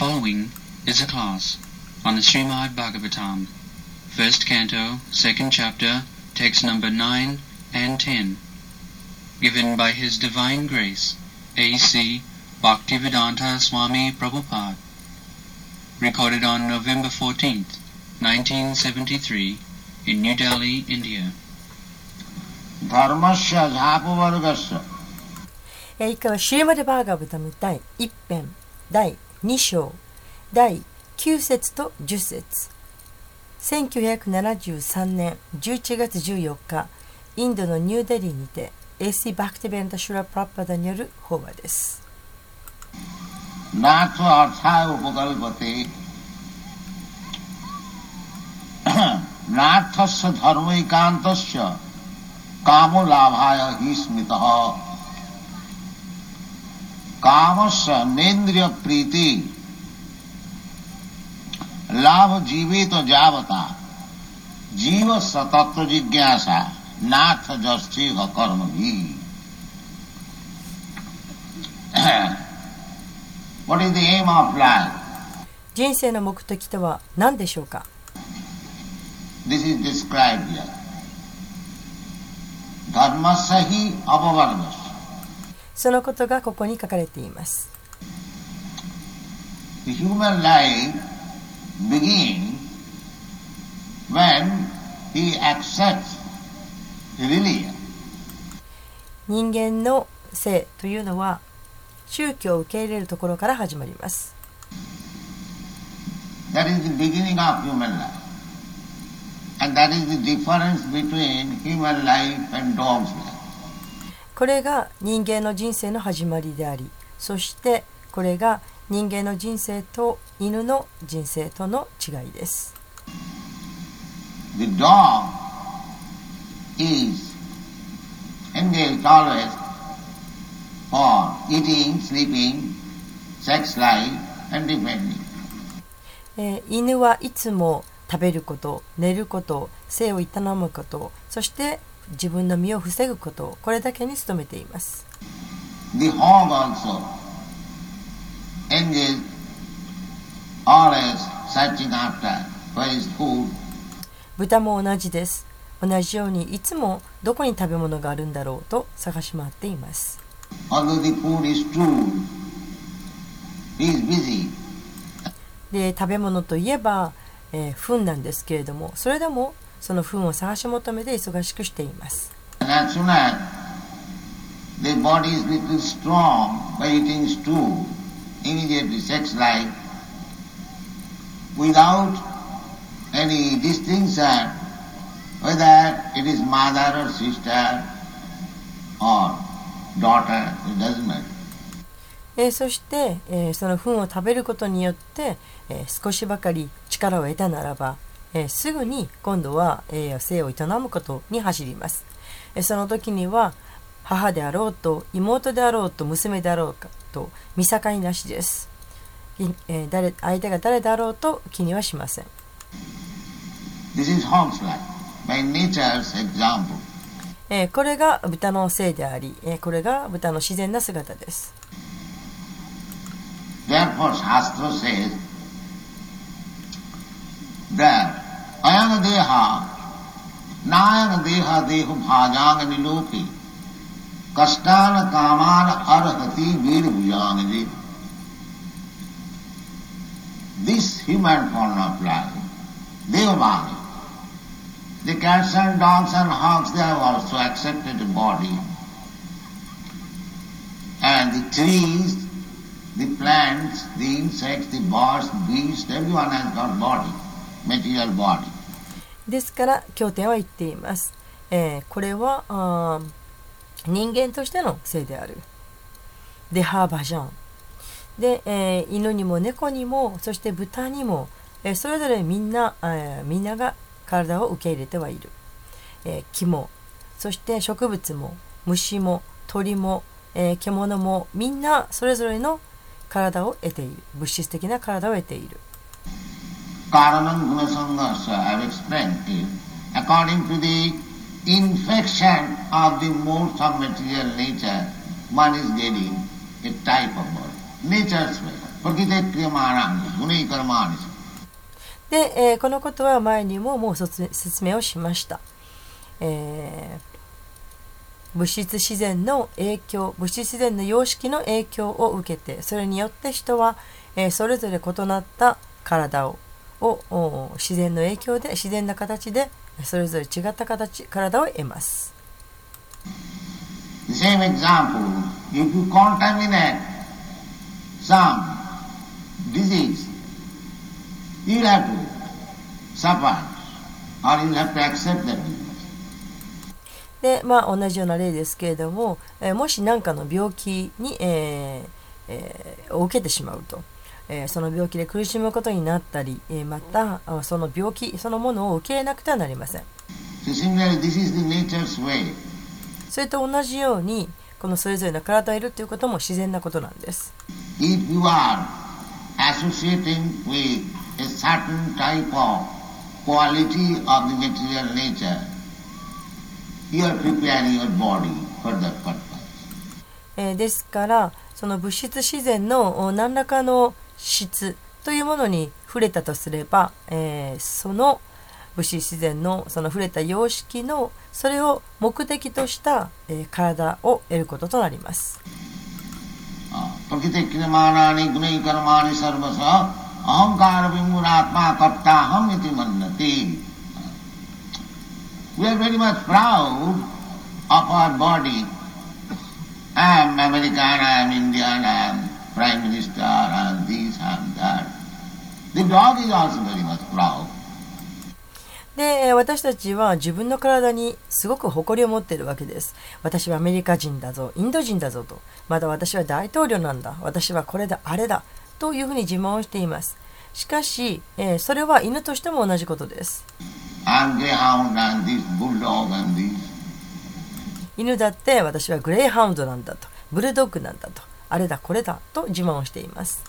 following is a class on the Srimad Bhagavatam, first canto, second chapter, text number 9 and 10, given by His Divine Grace, A.C. Bhaktivedanta Swami Prabhupada, recorded on November 14th, 1973, in New Delhi, India. धर्मस्य झापवर्गस्य えー以下はシーマデバーガブタム第1編第 2章第9節と10節1973年11月14日インドのニューデリーにて AC バクティベンタ・シュラ・プラッパダによる法話です。 नाथ अर्थाय उपकल्पते नाथस्य धर्मैकान्तस्य कामो लाभाय हि स्मृतः कामस्य नेन्द्रिय प्रीति लाभ जीवित जावता जीव सतत्व जिज्ञासा नाथ जस्ती कर्म भी What is the aim of life? 人生の目的とは何でしょうか This is described here. Dharmasya hi avavargasya. そのことがここに書かれています。The human life begins when he accepts religion. 人間の性というのは宗教を受け入れるところから始まります。That is the beginning of human life. And that is the difference between human life and dog's life. これが人間の人生の始まりでありそしてこれが人間の人生と犬の人生との違いです The dog is engaged always for eating, sleeping, sex life, and defending. えー犬はいつも食べること寝ること性を営むことそして自分の身を防ぐことこれだけに努めています The hog also engaged always searching after for his food. 豚も同じです同じようにいつもどこに食べ物があるんだろうと探し回っています Although the food is true, he is busy. で食べ物といえば、えー糞なんですけれどもそれでもその糞を探し求めて忙しくしています。え、そして、え、その糞を食べることによって、え、少しばかり力を得たならばえーすぐに今度は、えー性を営むことに走ります、えーその時には母であろうと妹であろうと娘であろうかと見境なしです、いえー誰相手が誰であろうと気にはしません This is hog's life, by nature's example. えーこれが豚の性であり、えーこれが豚の自然な姿です。Therefore, Shastra says that ayana deha nayana deha dehu bhajang niloki kastana kamana arhati vir bhujangani. This human form of life, devamani, The cats and dogs and hogs, they have also accepted the body. And the trees, the plants, the insects, the birds, beasts, everyone has got body. ですから経典は言っています、えーこれはあ人間としての性である。デハーバジャン。で、えー犬にも猫にもそして豚にも、えーそれぞれみんな、えーみんなが体を受け入れてはいる、えー木もそして植物も虫も鳥も、え獣もみんなそれぞれの体を得ている。物質的な体を得ている。Karanam Gunasangasa, I have explained it. According to the infection of the modes of material nature, one is getting a type of body. Nature's way. Prakite kriyamanam, Guni karmani. で、えーこのことは前にももう説明をしました、えー物質自然の影響物質自然の様式の影響を受けてそれによって人は、えーそれぞれ異なった体をを自然の影響で自然な形でそれぞれ違った形体を得ます。でまあ、同じような例ですけれども、え、もし何かの病気に、ええー、受けてしまうと、えーその病気で苦しむことになったり、えーまたあその病気そのものを受け入れなくてはなりません.それと同じようにこのそれぞれの体をいるということも自然なことなんです If you are associating with a certain type of quality of the material nature, you are preparing your body for that purpose. えーですからその物質自然のお何らかの質というものに触れたとすれば、えー、その物資自然のその触れた様式のそれを目的とした、えー、体を得ることとなります。We are very much proud of our body. I am アメリカン I am Indian, Prime Minister, am this, am that. The dog is also very much proud. で、えー私たちは自分の体にすごく誇りを持っているわけです。私はアメリカ人だぞ、インド人だぞと。まだ私は大統領なんだ。私はこれだ、あれだ。というふうに自慢をしています。しかし、えーそれは犬としても同じことです。And and. 犬だって私はグレイハウンドなんだと。ブルドッグなんだと。あれだこれだと自慢しています。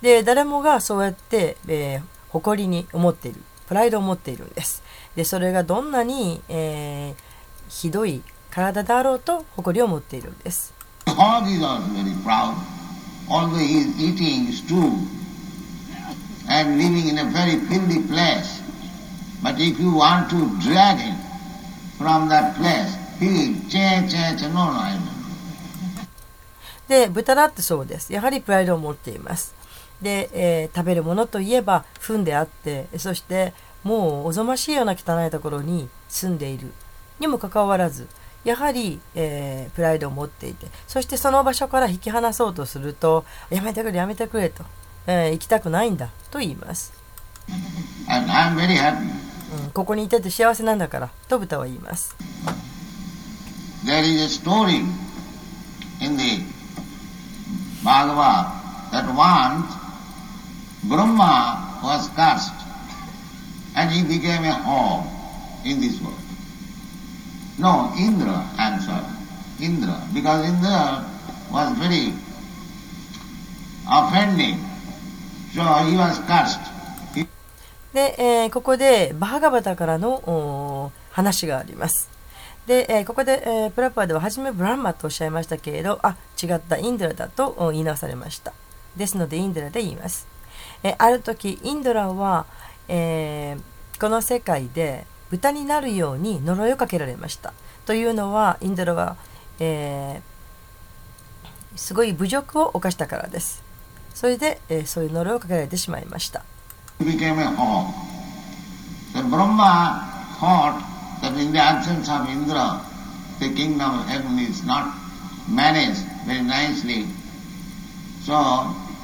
で誰もがそうやって、えー、誇りに思っている。プライドを持っているんです。でそれがどんなに、えー、ひどい体だろうと誇りを持っているんです。From that place, he don't. で、豚だってそうです。やはりプライドを持っています。で、えー食べるものといえば糞であって、そしてもうおぞましいような汚いところに住んでいるにもかかわらず、やはり、えープライドを持っていて、そしてその場所から引き離そうとすると、やめてくれ、やめてくれと、えー行きたくないんだと言います。うんここにいてて幸せなんだから、と豚は言います。There is a story in the Bhagavad that once Brahma was cursed and he became a hog in this world. No, Indra, I'm sorry. Indra, because Indra was very offending. So he was cursed. で、えーここでバハガバタからの話があります。で、えーここで、えープラパーでは初めブランマとおっしゃいましたけれど、あ、違ったインドラだと言い直されました。ですのでインドラで言います。えある時、インドラは、えこの世界で豚になるように呪いをかけられました。というのは、インドラは、えすごい侮辱を犯したからです。それで、えそういう呪いをかけられてしまいました became a hawk. The Brahma thought that in the absence of Indra, the kingdom of heaven is not managed very nicely. So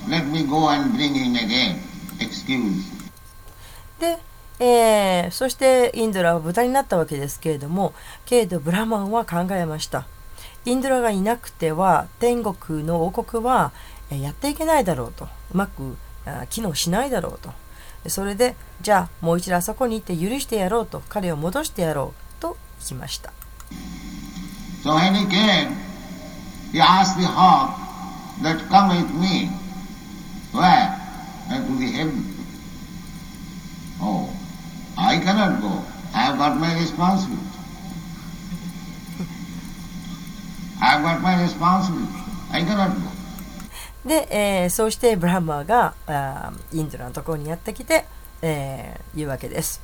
let me go and bring him again. Excuse. で、えーそしてインドラは豚になったわけですけれどもけれどブラマンは考えましたインドラがいなくては天国の王国はやっていけないだろうとうまく機能しないだろうとそれでじゃあもう一度あそこに行って許してやろうと彼を戻してやろうと言いました So when he came, he asked the hawk that come with me. Where? And to the heaven. Oh, I cannot go. I have got my responsibility. I have got my responsibility. I cannot go. で、えーそうしてブラハマがあーインドのところにやってきて、えー言うわけです。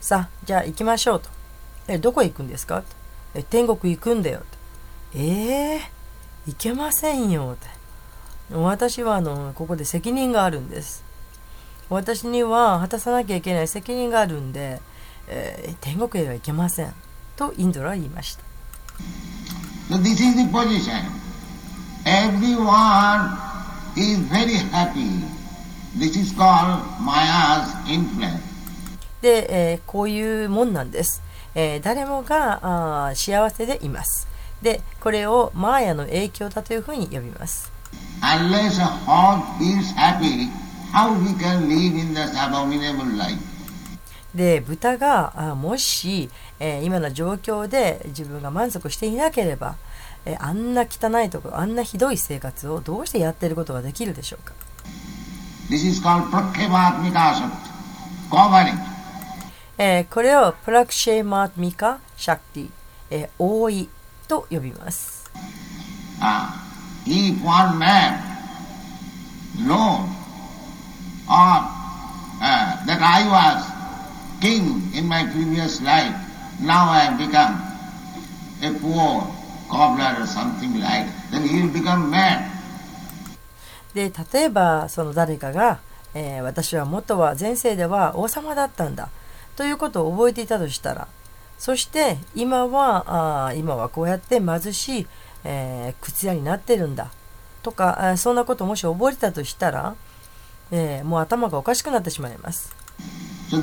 さあ、じゃあ行きましょうと。え、どこへ行くんですか？とえ天国行くんだよと。えー、行けませんよと。私はあのここで責任があるんです。私には果たさなきゃいけない責任があるんで、えー天国へは行けません。とインドラは言いました。This is the position. Everyone で、えー、こういうもんなんです。えー、誰もがあ幸せでいます。で、これをマーヤの影響だというふうに呼びます。で、豚があもし、えー、今の状況で自分が満足していなければ、えー、あんな汚いところあんなひどい生活をどうしてやってることはできるでしょうか？This is called p r a k v a t m i k a s a t g o v e r n i n g えー、これをプラクシェマーミカ・シャクティ、えー、大いと呼びます。Cobbler or something like, then he will become mad. で例えばその誰かが、えー私は元は前世では王様だったんだということを覚えていたとしたらそして今はあー今はこうやって貧しい、えー靴屋になってるんだとかそんなことをもし覚えてたとしたら、えーもう頭がおかしくなってしまいます。So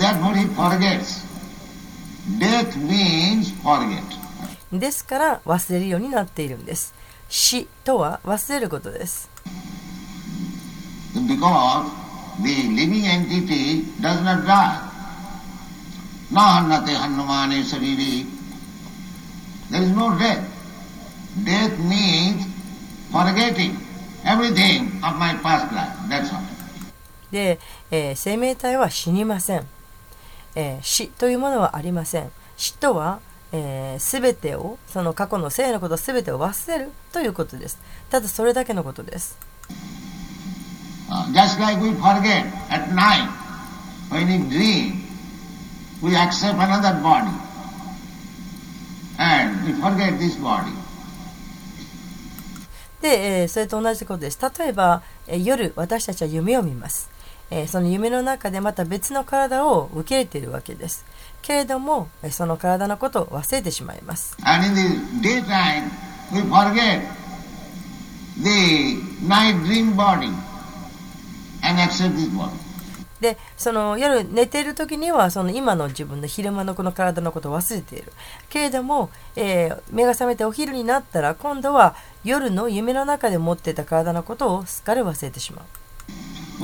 ですから忘れるようになっているんです。死とは忘れることです。で生命体は死にません、えー、死というものはありません。死とはえー、全てをその過去の生のこと全てを忘れるということです。ただそれだけのことです Uh, just like we forget at night when we dream, we accept another body. And we forget this body. で、えーそれと同じことです。例えば、えー夜私たちは夢を見ます、えーその夢の中でまた別の体を受け入れているわけですけれどもえーその体のことを忘れてしまいます。And in the daytime, we forget the night dream body and accept this body. でその夜寝ている時にはその今の自分の昼間のこの体のことを忘れている。けれども、えー目が覚めてお昼になったら今度は夜の夢の中で持っていた体のことをすっかり忘れてしまう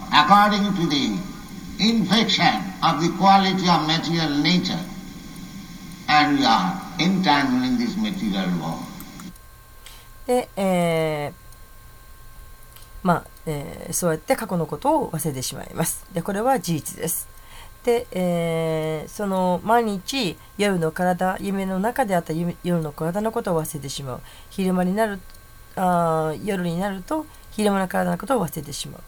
according to the infection of the quality of material nature, and we are entangled in this material world. で、えーまあえーそうやって過去のことを忘れてしまいます。でこれは事実です。で、えーその毎日夜の体夢の中であった夜の体のことを忘れてしまう昼間になるあ夜になると昼間の体のことを忘れてしまう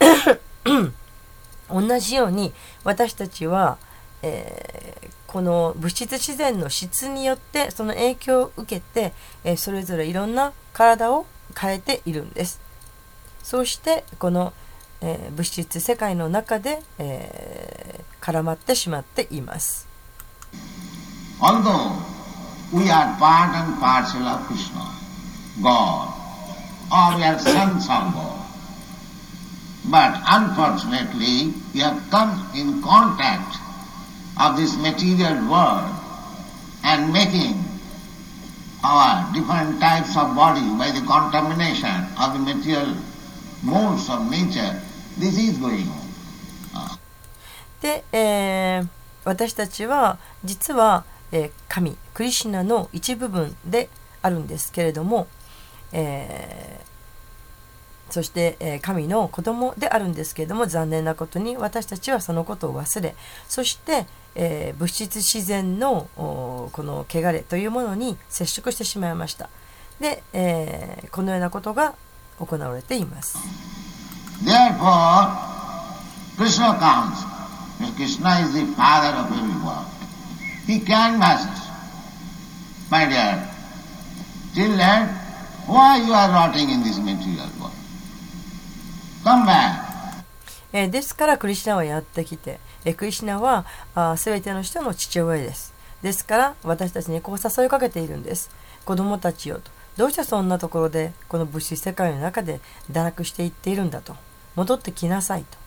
同じように私たちは、えーこの物質自然の質によってその影響を受けて、えーそれぞれいろんな体を変えているんですそうしてこの、えー物質世界の中で、えー絡まってしまっています。Although we are part and parcel of Krishna, God, or we are sons of God, but unfortunately we have come in contact of this material world and making our different types of body by the contamination of the material modes of nature, this is going on. で、えー私たちは実は、えー神クリシュナの一部分であるんですけれども、えー そして、え、神の子供であるんですけれども残念なことに私たちはそのことを忘れそして、え、物質自然のこの汚れというものに接触してしまいました。で、え、このようなことが行われていま、す。Back. えーですからクリシュナはやってきて、えークリシュナはあー全ての人の父親です。ですから私たちにこう誘いかけているんです。子供たちよと。どうしてそんなところでこの物質世界の中で堕落していっているんだと。戻ってきなさいと。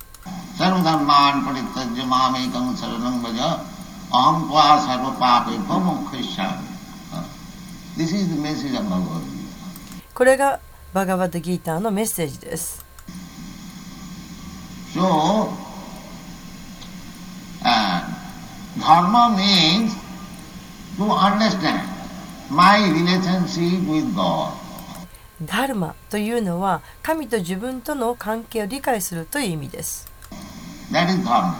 これがバガバッドギーターのメッセージです。So, uh, dharma means to understand my relationship with God. ダルマというのは神と自分との関係を理解するという意味です。That is dharma.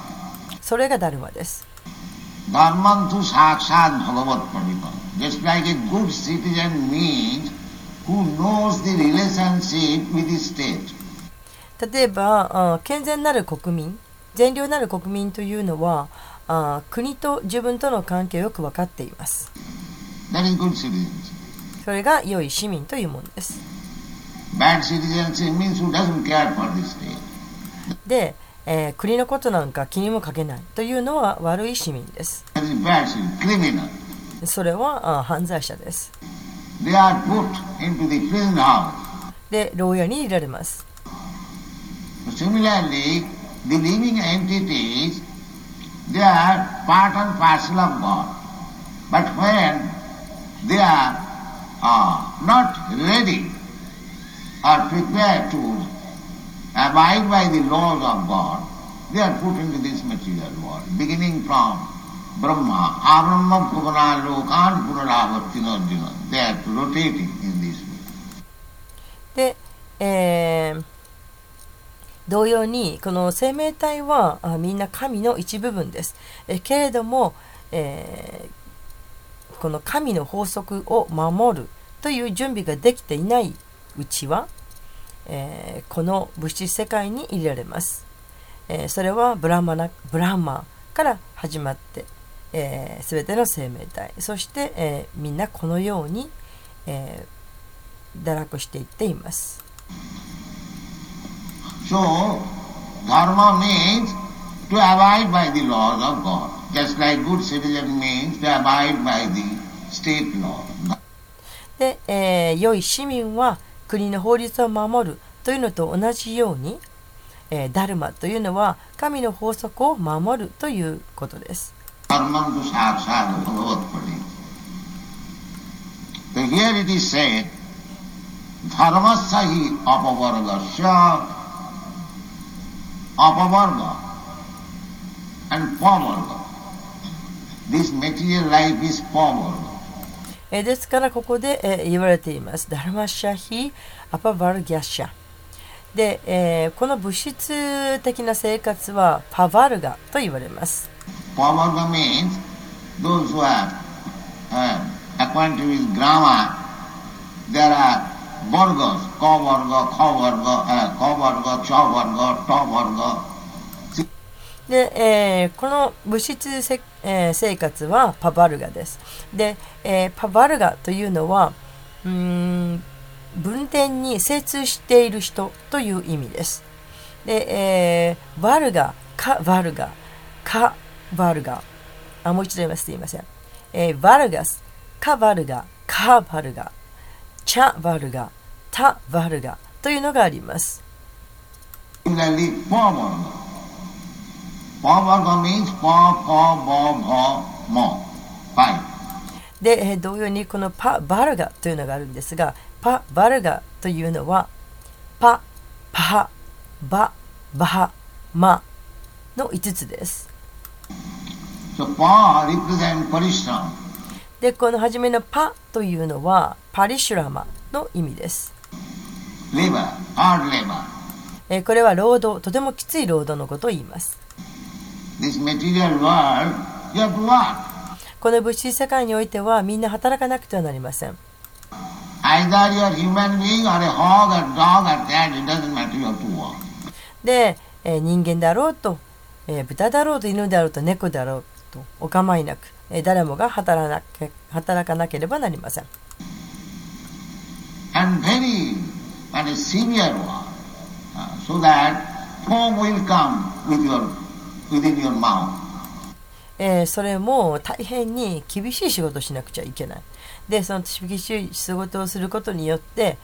それがダルマです。Dharman to sakshat bhagavat pranita. Just like a good citizen means who knows the relationship with the state. 例えば健全なる国民善良なる国民というのは国と自分との関係をよく分かっています。それが良い市民というものです。で、え、国のことなんか気にもかけないというのは悪い市民です。それは犯罪者です。で牢屋に入れられます。Similarly, the living entities, they are part and parcel of God. But when they are uh, not ready or prepared to abide by the laws of God, they are put into this material world, beginning from Brahma, Abrahma Bhuvana Lokan Punaravartina Arjuna. They are rotating in this way. で、えー同様にこの生命体はみんな神の一部分です。えけれども、えーこの神の法則を守るという準備ができていないうちは、えーこの物質世界に入れられます。えーそれはブラマナブラマから始まって、えー、全ての生命体そして、えみんなこのように、え堕落していっています。So, dharma means to abide by the laws of God, just like good citizen means to abide by the state law. で、えー良い市民は国の法律を守るというのと同じように、えーダルマというのは神の法則を守るということです。So here it is said, dharmasya hi apavargasya apavarga and pavarga. This material life is pavarga. えーですからここで、えー言われています。ダルマシャヒアパバルギャシャ。で、えーこの物質的な生活はパバルガと言われます。Pavarga means those who are uh, acquainted with grammar. There are vargas, ka varga, kha varga, uh, ka varga, cha varga, ta varga. で、えーこの物質せ、えー生活はパバルガです。で、えーパバルガというのは、うん、文典に精通している人という意味です。で、えーバルガ、カバルガ、カバルガ。あ、もう一度言います。すいません。えーバルガス、カバルガ、カバルガ、チャバルガ、タバルガというのがあります。Similarly, means. Five. で、えー同様にこのパ・バルガというのがあるんですが、パ・バルガというのは、パ、パハ、バ、バハ、マの5つです。So. で、この初めのパというのは、パリシュラマの意味です。labor, hard labor. えーこれは労働、とてもきつい労働のことを言います。This material world, you have to work. この物質世界においてはみんな働かなくてはなりません。Either you are human being or a hog or dog or cat, it doesn't matter, you have to work. で、えー人間であろうと、えー豚だろうと犬であろうと猫であろうとお構いなく、えー誰もが働なけ働かなければなりません。And very and a severe work, uh, so that foam will come with your, within your mouth. えーそれも大変に厳しい仕事をしなくちゃいけない。で、その厳しい仕事をすることによって、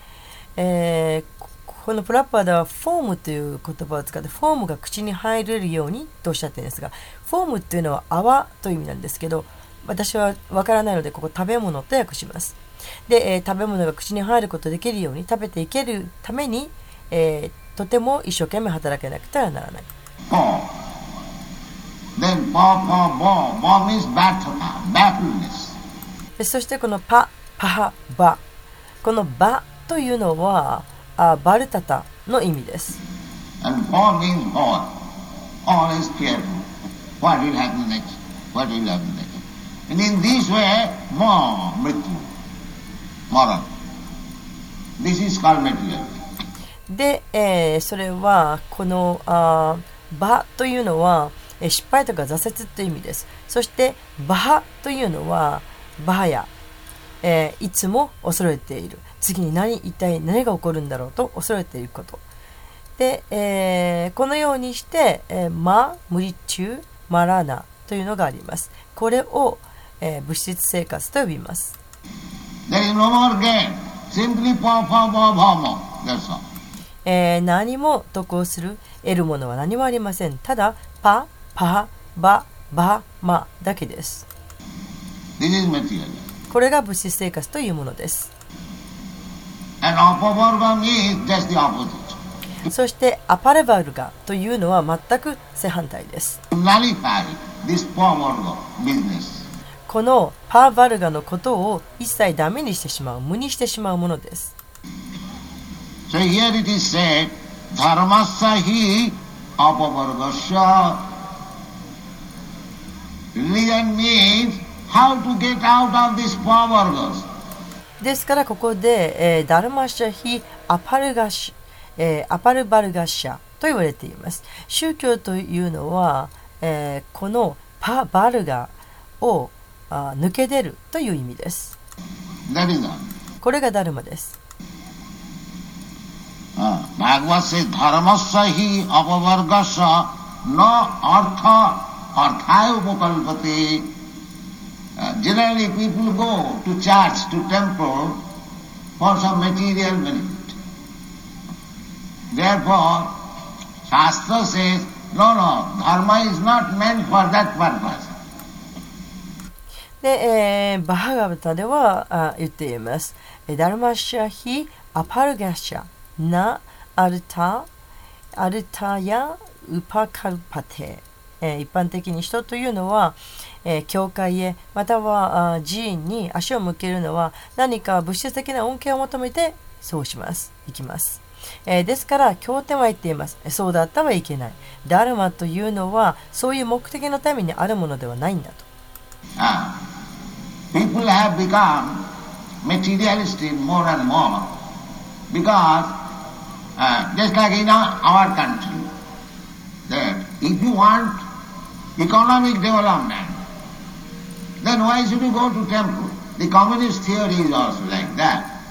えーこのプラッパーではフォームという言葉を使ってフォームが口に入れるようにとおっしゃってるんですが、フォームっていうのは泡という意味なんですけど、私はわからないのでここ食べ物と訳します。で、え、食べ物が口に入ることできるように食べていけるために、え、とても一生懸命働けなくてはならない。そしてこのパ、パハ、バ。このバというのはあバルタタの意味です。And in this way, more mature. で、えーそれはこのあバというのは失敗とか挫折という意味です。そしてバハというのはバハヤ、えーいつも恐れている。次に何一体何が起こるんだろうと恐れていること。で、えーこのようにして、えーマ、ムリチュ、マラナというのがあります。これを、えー物質生活と呼びます。えー、何も得をする、得るものは何もありません。ただ、パ、パ、バ、バ、マだけです。これが物質生活というものです。そして、アパレバルガというのは全く正反対です。このパーバルガのことを一切ダメにしてしまう、無にしてしまうものです。So here it is said, dharmasya hi apavargasya. Religion means how to get out of pavargas. ですからここで、えーダルマシャヒアパルガシ、えーアパルバルガシャと言われています。宗教というのは、えーこのパバルガをあ抜け出るという意味です。これがダルマです。Uh. Uh, generally people go to church, to temple for some material benefit. Therefore, Shastra says, no, no, dharma is not meant for that purpose. で、えーバハガバタではあ言っています。えダルマシャヒアパルガシャナアルタアルタヤウパカルパテ、えー一般的に人というのは、えー教会へまたはあ寺院に足を向けるのは何か物質的な恩恵を求めてそうします。行きます。えーですから、経典は言っています。そうだったはいけない。ダルマというのは、そういう目的のためにあるものではないんだと。Ah, people have become materialistic more and more because uh, just like in our, our country, that if you want economic development, then why should you go to temple? The communist theory is also like that.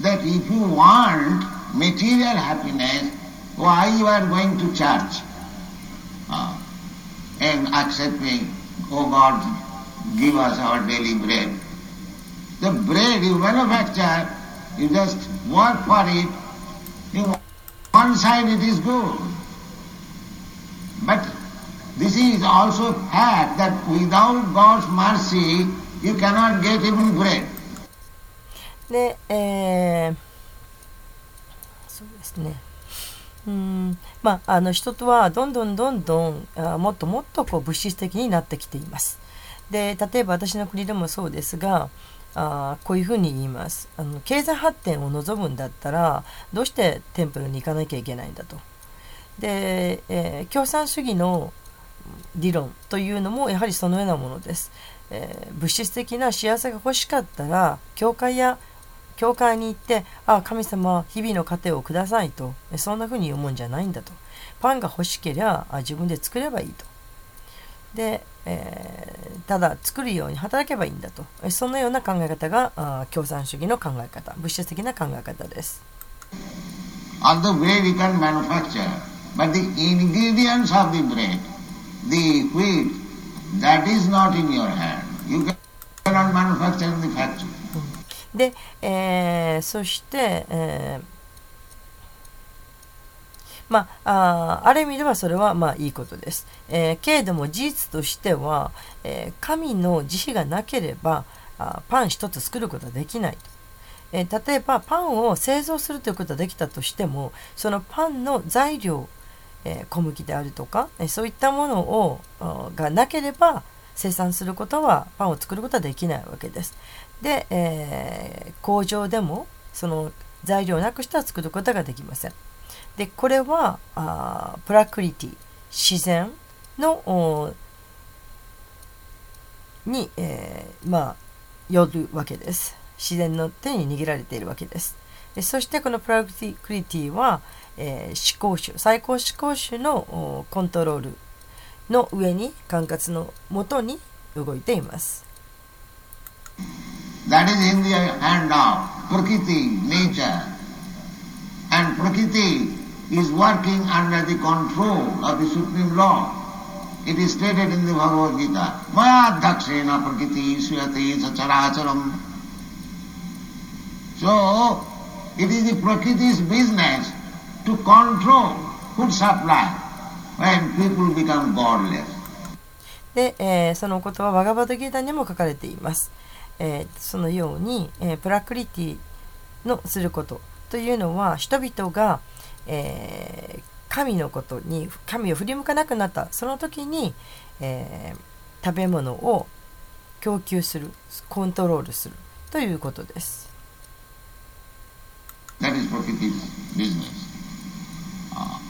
That if you want material happiness, why you are going to church? Ah, and accepting, oh God, give us our daily bread. The bread you manufacture, you just work for it. You, one side it is good. But this is also fact that without God's mercy, you cannot get even bread. で、えーそうですね。 うんまあ、あの人とはどんどんどんどんあもっともっとこう物質的になってきています。で例えば私の国でもそうですがあこういうふうに言いますあの経済発展を望むんだったらどうしてテンプルに行かなきゃいけないんだと。で、えー共産主義の理論というのもやはりそのようなものです。えー物質的な幸せが欲しかったら教会や教会に行って、ああ、神様、日々の糧をくださいと、そんな風に読むんじゃないんだと。パンが欲しけりゃ、自分で作ればいいと。で、え、ただ作るように働けばいいんだと。そんなような考え方が共産主義の考え方、物質的な考え方です。で、えーそして、えーまあ、ある意味ではそれはまあいいことです。えーけれども事実としては、えー神の慈悲がなければあパン一つ作ることはできないと。え例えばパンを製造するということができたとしてもそのパンの材料、えー小麦であるとか、えーそういったものをがなければ生産することはパンを作ることはできないわけです。で、えー工場でもその材料をなくしては作ることができません。でこれはあプラクリティ自然のに、えーまあよるわけです。自然の手に握られているわけです。でそしてこのプラクリティは、えー思考主最高思考主のコントロールの上に管轄のもとに動いています。That is in the hand of Prakriti, nature. And Prakriti is working under the control of the Supreme Lord. It is stated in the Bhagavad Gita, Maya Dakshena Prakriti Suyate Sacharacharam. So, it is the Prakriti's business to control food supply when people become godless. で、えーそのお言葉はバガバドギータにも書かれています。 えーそのように、えープラクリティのすることというのは人々が、えー神のことに神を振り向かなくなったその時に、えー食べ物を供給するコントロールするということです。That is Prakriti's business. Ah.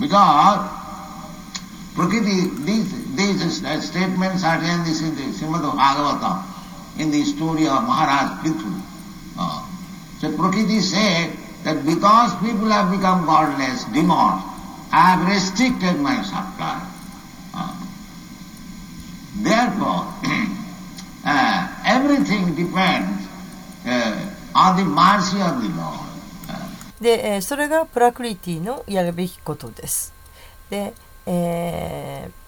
Because Prakriti, these, these statements are in the Srimad Bhagavatam, in the story of Maharaj Prithu. Ah. So Prakriti said that because people have become godless, demons, I have restricted my supply. Ah. Therefore, uh, everything depends uh, on the mercy of the Lord. Uh, で、えーそれがプラクリティのやるべきことです。で、えー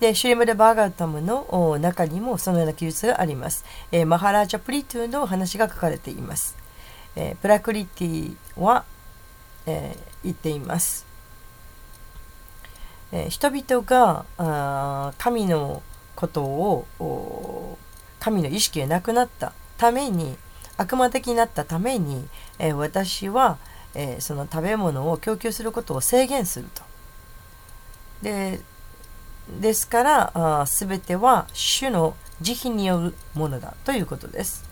で、シュリムデ・バーガータムの中にもそのような記述があります。えーマハラージャ・プリトゥの話が書かれています。えープラクリティは、えー言っています。え人々があ神のことを神の意識がなくなったために悪魔的になったために、え私は、えその食べ物を供給することを制限すると。でですから、すべては主の慈悲によるものだということです。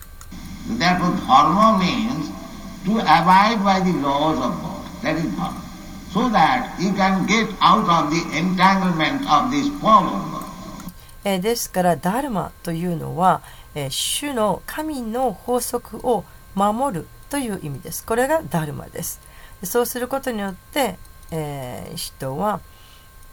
ですから、ダルマというのは、え、主の神の法則を守るという意味です。これがダルマです。そうすることによって、え、人は、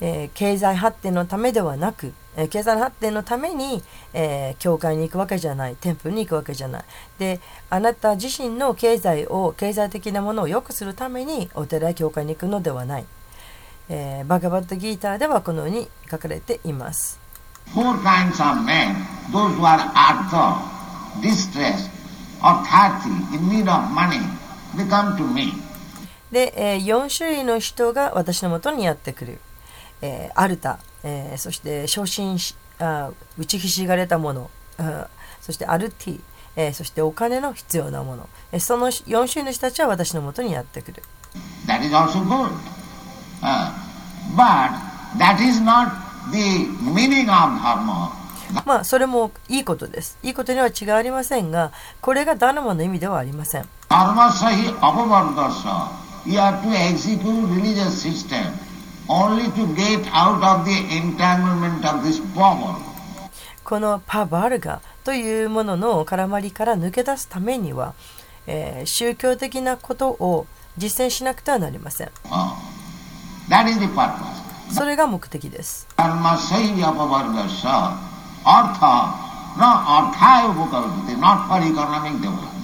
えー経済発展のためではなく、えー経済発展のために、えー教会に行くわけじゃない、テンプルに行くわけじゃない。で、あなた自身の経済を、経済的なものを良くするためにお寺や教会に行くのではない。えーバガバットギーターではこのように書かれています。Four kinds of men, those who are artha, distressed, or thirty, in need of money, they come to me. で、え4種類の人が私のもとにやってくる。えーアルタ、えーそして昇進しあ打ちひしがれたもの、あそしてアルティ、えーそしてお金の必要なもの、えーその4種類の人たちは私のもとにやってくる。That is also good. Uh, but that is not the meaning of dharma. まあ、それもいいことです。いいことには違いありませんが、これがダルマの意味ではありません。Dharma sahi apavargasa. You have to execute religious system only to get out of the entanglement of this power. このパバルガというものの絡まりから抜け出すためには、えー宗教的なことを実践しなくてはなりません。Uh, that is the purpose. それが目的です。Artha, no arthaya upakalpate, not for economic development.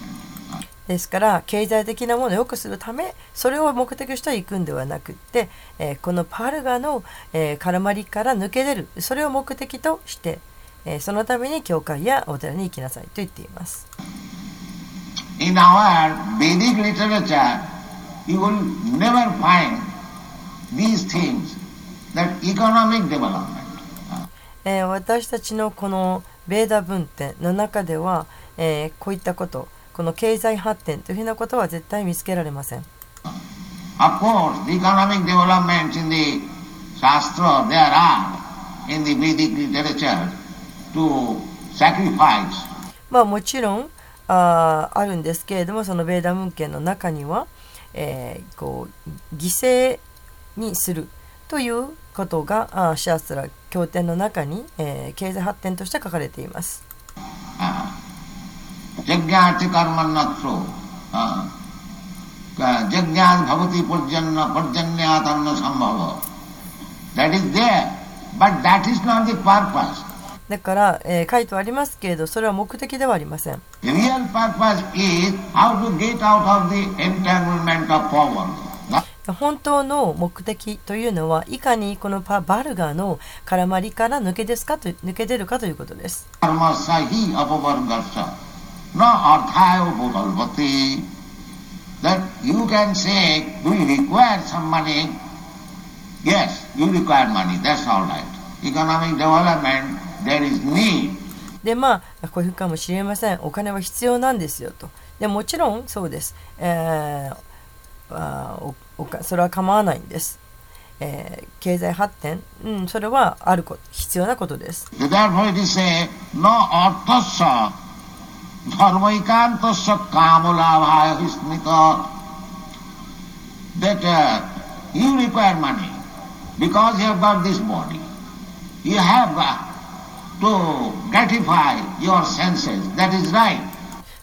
ですから経済的なものを良くするためそれを目的として行くんではなくって、えーこのパルガの、えー絡まりから抜け出るそれを目的として、えーそのために教会やお寺に行きなさいと言っています。In our Vedic literature, you will never find these things, that economic development. えー私たちのこのベーダ文典の中では、えーこういったことこの経済発展というふうなことは絶対見つけられません。Of course, the economic developments in the Shastra, there are in the Vedic literature to sacrifice. まあもちろんあーあるんですけれどもそのベーダ文献の中には、えーこう犠牲にするということがあーシャーストラ経典の中に、えー経済発展として書かれています。యజ్ఞాచి కర్మ నక్ష యజ్ఞాన్ భవతి పర్జన్య పర్జన్యాతన్న సంభవ that is they but that is not the purpose だから、えー、書いてありますけれどそれは目的ではありません。本当の目的というのはいかにこのパバルガーの絡まりから抜け,ですかと抜け出るかということです。Na arthaya upakalpati. That you can say, you require some money? Yes, you require money, that's all right. Economic development, there is need. でまあこういうかもしれませんお金は必要なんですよとでもちろんそうです、えーあーおおかそれは構わないんです、えー経済発展、うん、それはあること必要なことです Dharmaikantasya kamalabhaya hismita. That uh, you require money because you have got this body. You have uh, to gratify your senses. That is right.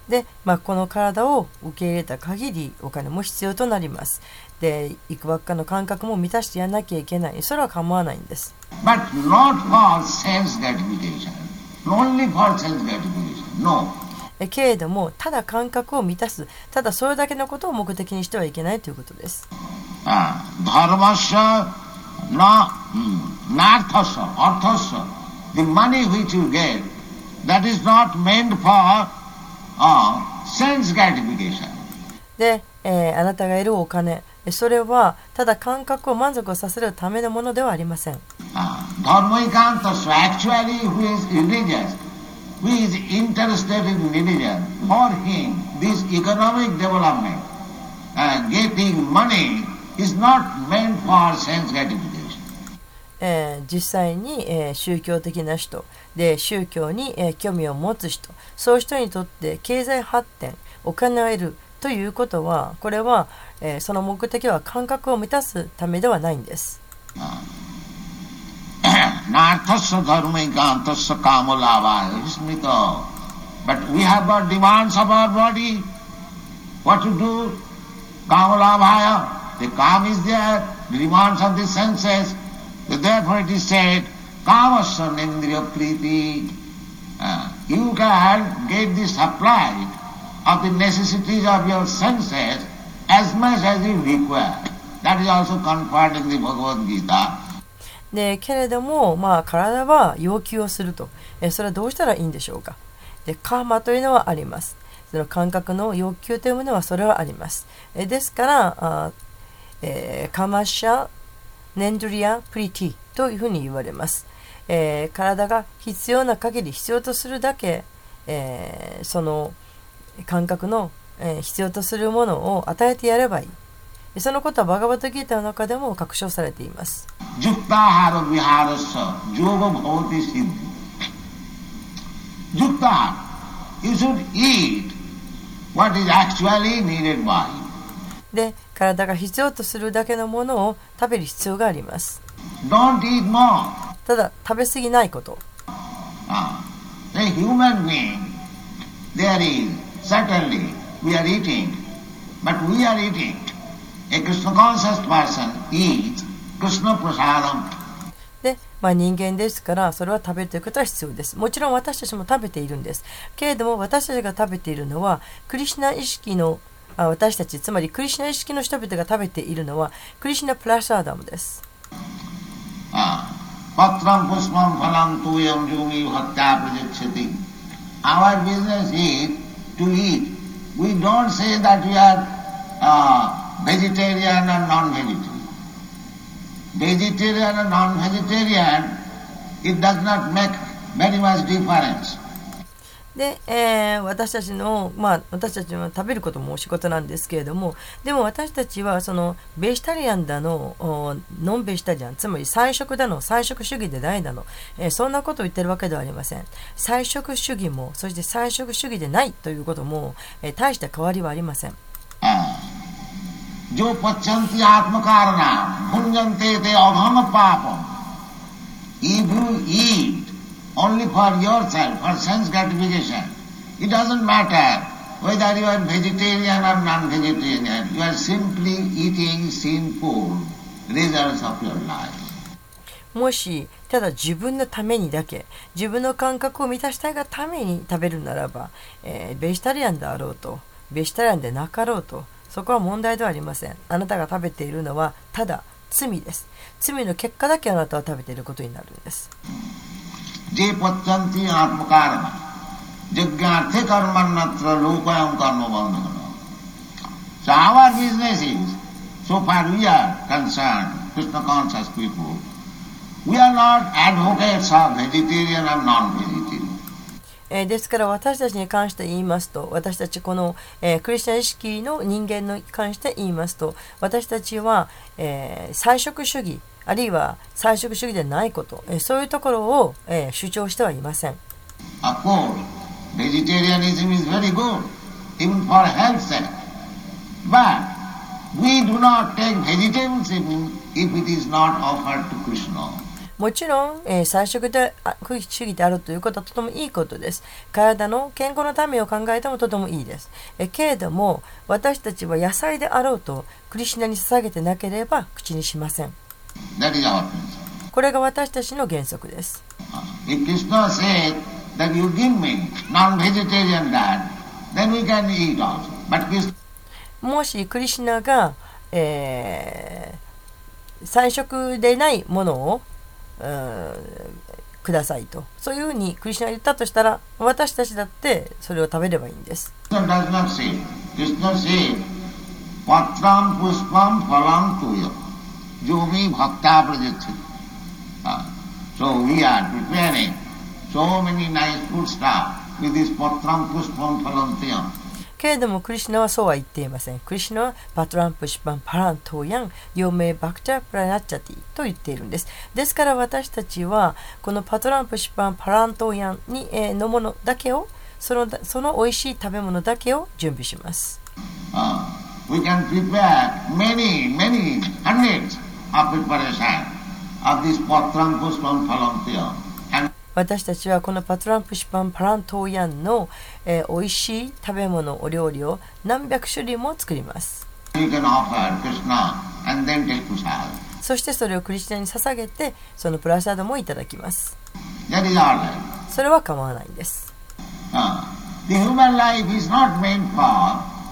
で、まあ、この体を受け入れた限りお金も必要となりますでいくばっかの感覚も満たしてやらなきゃいけないそれは構わないんです But not for sense gratification. Only for sense gratification. No. えけれどもただ感覚を満たすただそれだけのことを目的にしてはいけないということです Uh, mm, arthasya. The money which you get that is not meant for uh, sense gratification. で、えーあなたが得るお金それはただ感覚を満足させるためのものではありません Uh, actually who is religious, who is interested in religion, for him this economic development, uh, getting money is not meant for sense gratification. えー実際に、えー宗教的な人で宗教に、えー興味を持つ人そういう人にとって経済発展お金を得るということはこれは、えーその目的は感覚を満たすためではないんです नाथस्य धर्म गांतस्य काम लावा है but we have our demands of our body what to do काम लावाय the काम is their demands of the senses the therefore it is said कामस्य इंद्रिय प्रीति you can get this supply of the necessities of your senses as much as you require that is also conferred in the Bhagavad Gita でけれども、まあ、体は要求をすると、えそれはどうしたらいいんでしょうか。でカーマというのはあります。その感覚の欲求というものはそれはあります。えですからあー、えーカマシャネンドリアプリティというふうに言われます、えー体が必要な限り必要とするだけ、えーその感覚の、え必要とするものを与えてやればいい。そのことはバガバタギータの中でも確証されています。で、体が必要とするだけのものを食べる必要があります。Don't eat more. ただ、食べ過ぎないこと。Ah. でまあ、人間ですからそれは食べるということは必要です。もちろん私たちも食べているんです。けれども私たちが食べているのはクリシナ意識のあ私たちつまりクリシナ意識の人々が食べているのはクリシナプラシャダムです。Uh, vegetarian or non-vegetarian. Vegetarian or non-vegetarian, it does not make very much difference. で、えー私たちの、まあ、私たちは食べることもお仕事なんですけれどもでも私たちはそのベジタリアンだのおノンベジタリアンつまり菜食だの菜食主義でないだの、えーそんなことを言ってるわけではありません菜食主義もそして菜食主義でないということも、えー大した変わりはありません जो पच्यंती आत्मकारना भुंजनते ते अघम पापम If you eat only for yourself, for sense gratification, it doesn't matter whether you are vegetarian or non-vegetarian. You are simply eating sinful results of your life. もし、ただ自分のためにだけ、自分の感覚を満たしたいがために食べるならば、えーベジタリアンであろうと、ベジタリアンでなかろうと、 そこは問題ではありません。あなたが食べているのはただ罪です。罪の結果だけあなたは食べていることになるんです。Our business is, so far we are concerned, Krishna conscious people, we are not advocates of vegetarian and non-vegetarian. え、ですから私たちに関して言いますと私たちこの、え、クリスチャン意識の人間に関して言いますと私たちは、えー、菜食主義あるいは菜食主義ではないこと、え、そういうところを、え、主張してはいません。もちろん、えー菜食であ主義であるということはとてもいいことです。体の健康のためを考えてもとてもいいです。えーけれども、私たちは野菜であろうと、クリシナに捧げてなければ口にしません。これが私たちの原則です。もしクリシナが、えー菜食でないものを、うんくださいとそういうふうにクリシュナが言ったとしたら私たちだってそれを食べればいいんです So we are preparing so many nice food stuff with this patram puspam phalam tuya. けれどもクリシナはそうは言っていません。クリシナはパトランプシパンパラントーヤン陽明バクチャプラナッチャティと言っているんです。ですから私たちはこのパトランプシパンパラントーヤンに、えーのものだけをそのその美味しい食べ物だけを準備します。Ah, we can prepare many, many hundreds of preparation of this patram puspam phalam 私たちはこのパトランプシパンパラントーヤンの、えー美味しい食べ物お料理を何百種類も作ります.そしてそれをクリスチャンに捧げてそのプラサードもいただきます.それは構わないんです Ah.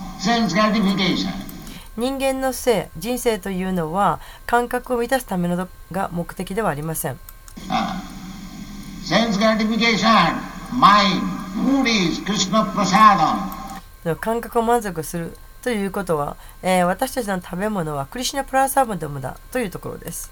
人間の性人生というのは感覚を満たすためのが目的ではありません Ah, sense 感覚を満足するということは、えー、私たちの食べ物はクリシナプラサムダムだというところです。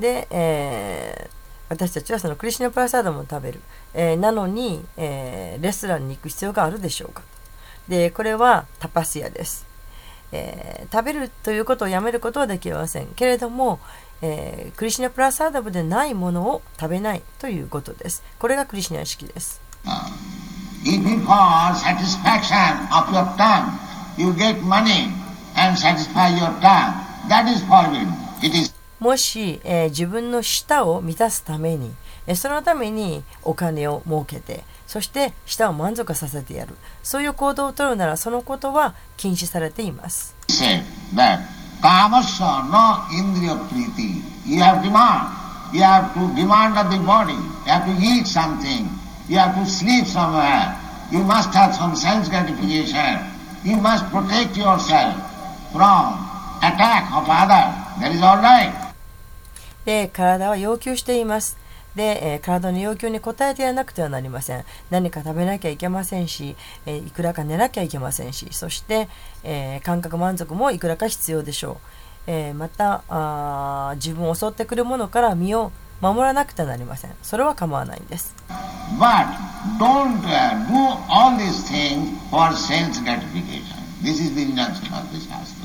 で、えー、私たちはそのクリシナプラサダムを食べる。えーなのに、えーレストランに行く必要があるでしょうか。でこれはタパスヤです、えー食べるということをやめることはできません。けれども、えークリシュナプラサーダムでないものを食べないということです。これがクリシュナ式です。Ah, you for satisfaction of your tongue, you get money and satisfy your tongue, that is forbidden. It is もし、えー自分の舌を満たすために、えーそのためにお金を儲けて、そして舌を満足させてやる。そういう行動を取るなら、そのことは禁止されています。で体は要求しています。で、えー体の要求に応えてやらなくてはなりません何か食べなきゃいけませんし、えーいくらか寝なきゃいけませんしそして、えー感覚満足もいくらか必要でしょう、えーまたあ自分を襲ってくるものから身を守らなくてはなりませんそれは構わないんです But don't do all these things for sense gratification. This is the injunction of the Shastra.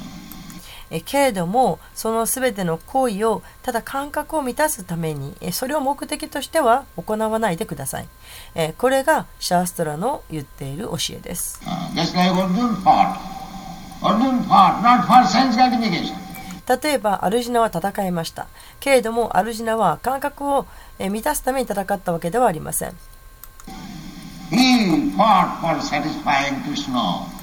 えけれどもその全ての行為をただ感覚を満たすためにえそれを目的としては行わないでください。えこれがシャーストラの言っている教えです。Uh. 例えばアルジナは戦いました。けれどもアルジナは感覚をえ満たすために戦ったわけではありません。He fought for satisfying Krishna.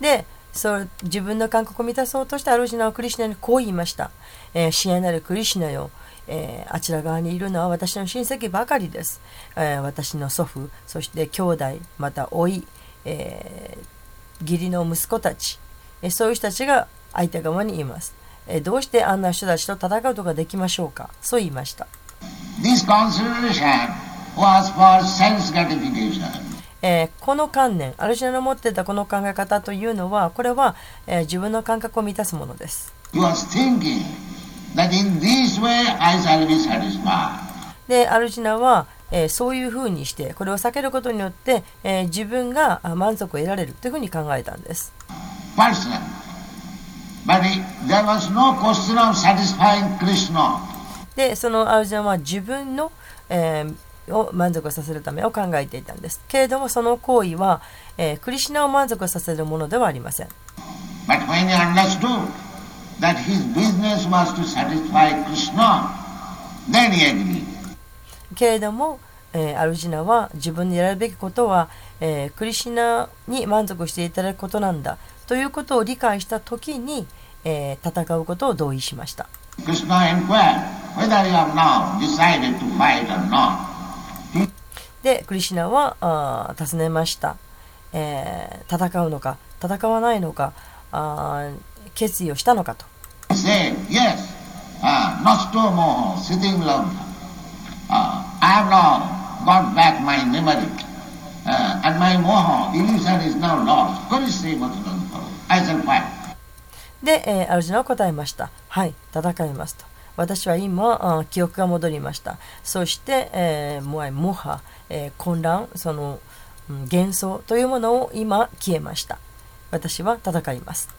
でそう自分の感覚を満たそうとしてアルジナはクリシナにこう言いました「えー、親愛なるクリシナよ、えーあちら側にいるのは私の親戚ばかりです、えー私の祖父そして兄弟また甥、えー義理の息子たち、えーそういう人たちが相手側にいます、えーどうしてあんな人たちと戦うことができましょうか？そう言いました。This consideration was for sense gratification. えーこの観念アルジナの持っていたこの考え方というのはこれは、えー自分の感覚を満たすものです He was thinking that in this way I shall be satisfied. でアルジナは、えーそういうふうにしてこれを避けることによって、えー自分があ満足を得られるというふうに考えたんです Personally. But he, there was no question of satisfying Krishna. でそのアルジナは自分の、えーを満足させるためを考えていたんですけれどもその行為は、え、クリシナを満足させるものではありません。けれども、え、アルジナは自分でやるべきことは、え、クリシナに満足していただくことなんだということを理解した時に、え、戦うことを同意しました。クリシナ inquired whether you have now decided to fight or not. でクリシナはあ尋ねました、えー、戦うのか戦わないのかあ決意をしたのかと。で、えー、あルジナは答えました。はい、戦いますと。私は今記憶が戻りました。そして、えー、もうモハ、えー混乱その、うん幻想というものを今消えました。私は戦います。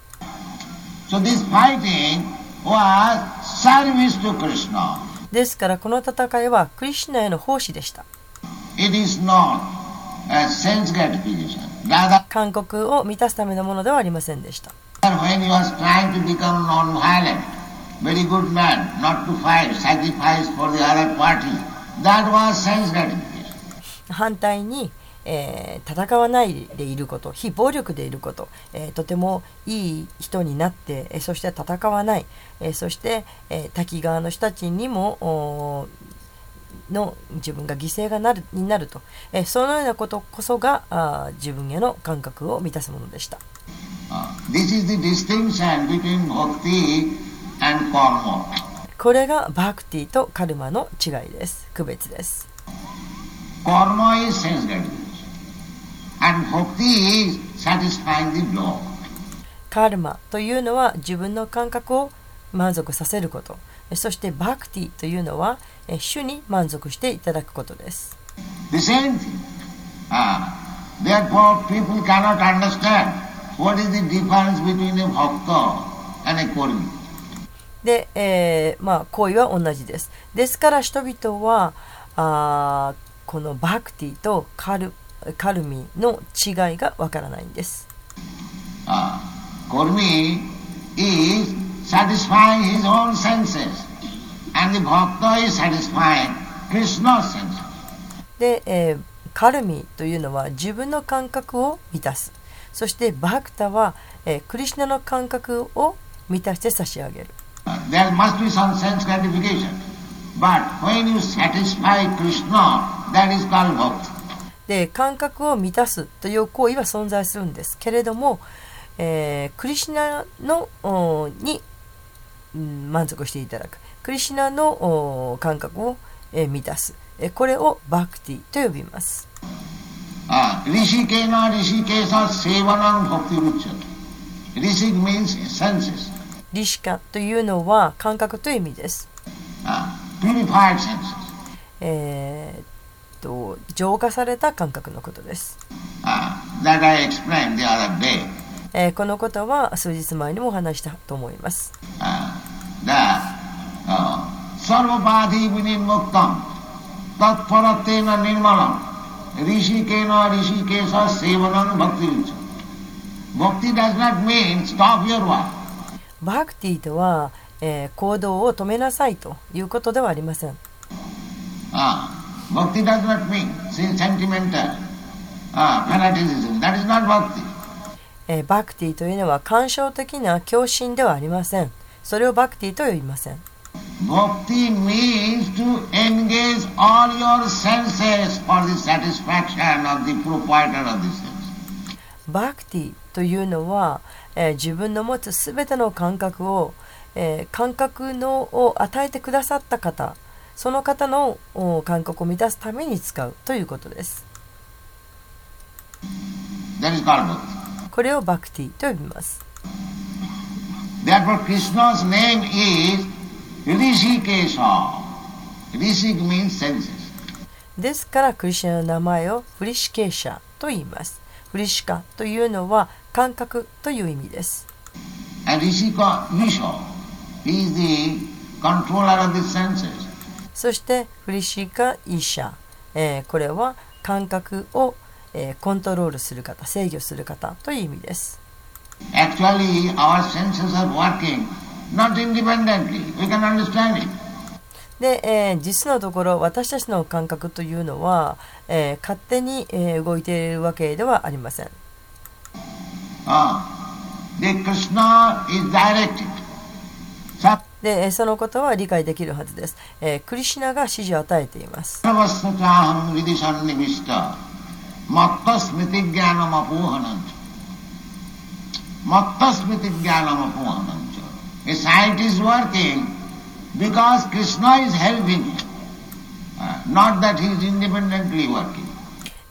So this fighting was service to Krishna. ですからこの戦いはクリシュナへの奉仕でした。It is not a sense gratification. Rather, 韓国を満たすためのものではありませんでした very good man, not to fight, sacrifice for the other party, that was sense gratification. 反対に、えー戦わないでいること非暴力でいること、えーとてもいい人になって、えーそして戦わない、えーそして、えー滝川の人たちにもの自分が犠牲がなるになると、えーそのようなことこそがあー自分への感覚を満たすものでした Uh, this is the distinction between bhakti. これがバクティとカルマの違いです区別です.カルマというのは自分の感覚を満足させることえそしてバクティというのはえ主に満足していただくことです The same thing. Ah, therefore, people cannot understand what is the difference between a bhakta and a karmi. で、えーまあ行為は同じです。ですから人々はあーこのバクティとカルカルミの違いがわからないんです。Ah, karmi is satisfying his own senses, and the bhakta is satisfying Krishna's senses. で、えーカルミというのは自分の感覚を満たす。そしてバクタは、えークリシュナの感覚を満たして差し上げる。Uh, There must be some sense gratification. But when you satisfy Krishna, that is called bhakti. で感覚を満たすという行為は存在するんですけれども、えークリシュナのおに、うん満足していただくクリシュナのお感覚を、えー満たすえーこれをバクティと呼びます Ah, Rishikena Rishikesa Sevanam Bhakti Ruchyate. Rishik means senses. リシカというのは感覚という意味です。えっ、と浄化された感覚のことです。えー、このことは数日前にも話したと思います。Bhakti does not mean stop your work. バクティとは、え、行動を止めなさいということではありません。バクティというのは感傷的な共心ではありません。それをバクティと呼びません。バクティというのは、えー自分の持つすべての感覚を、えー感覚のを与えてくださった方、その方のお感覚を満たすために使うということです。これをバクティと呼びます。Therefore, Krishna's name is Rishikesha. Rishik means senses. ですからクリシュナの名前をフリシケーシャと言います。フリシカというのは感覚という意味です。そして、フリシカ・医者、え、これは感覚を、え、コントロールする方、制御する方という意味です。で、え、実のところ私たちの感覚というのは、え、勝手に、え、動いているわけではありません。でそのことは理解できるはずです。えー、クリシナが指示を与えています。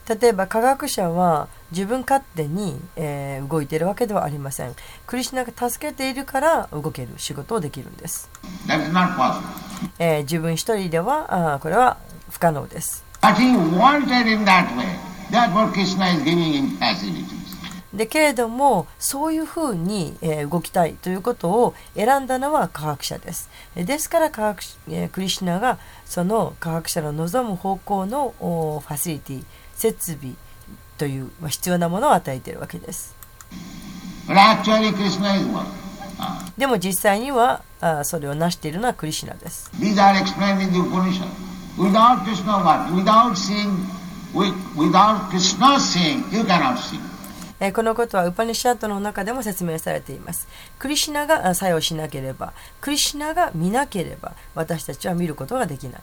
例えば科学者は自分勝手に、えー動いているわけではありません。クリシュナが助けているから動ける仕事をできるんです。えー自分一人ではあーこれは不可能です。But he wanted in that way. Therefore Krishna is giving him facilities. でけれどもそういうふうに、えー動きたいということを選んだのは科学者です。えですから科学、えークリシュナがその科学者の望む方向のおファシリティ設備という必要なものを与えているわけです。でも実際にはそれを成しているのはクリシナです。このことはウパニシアートの中でも説明されています。クリシナが作用しなければ、クリシナが見なければ、私たちは見ることができない。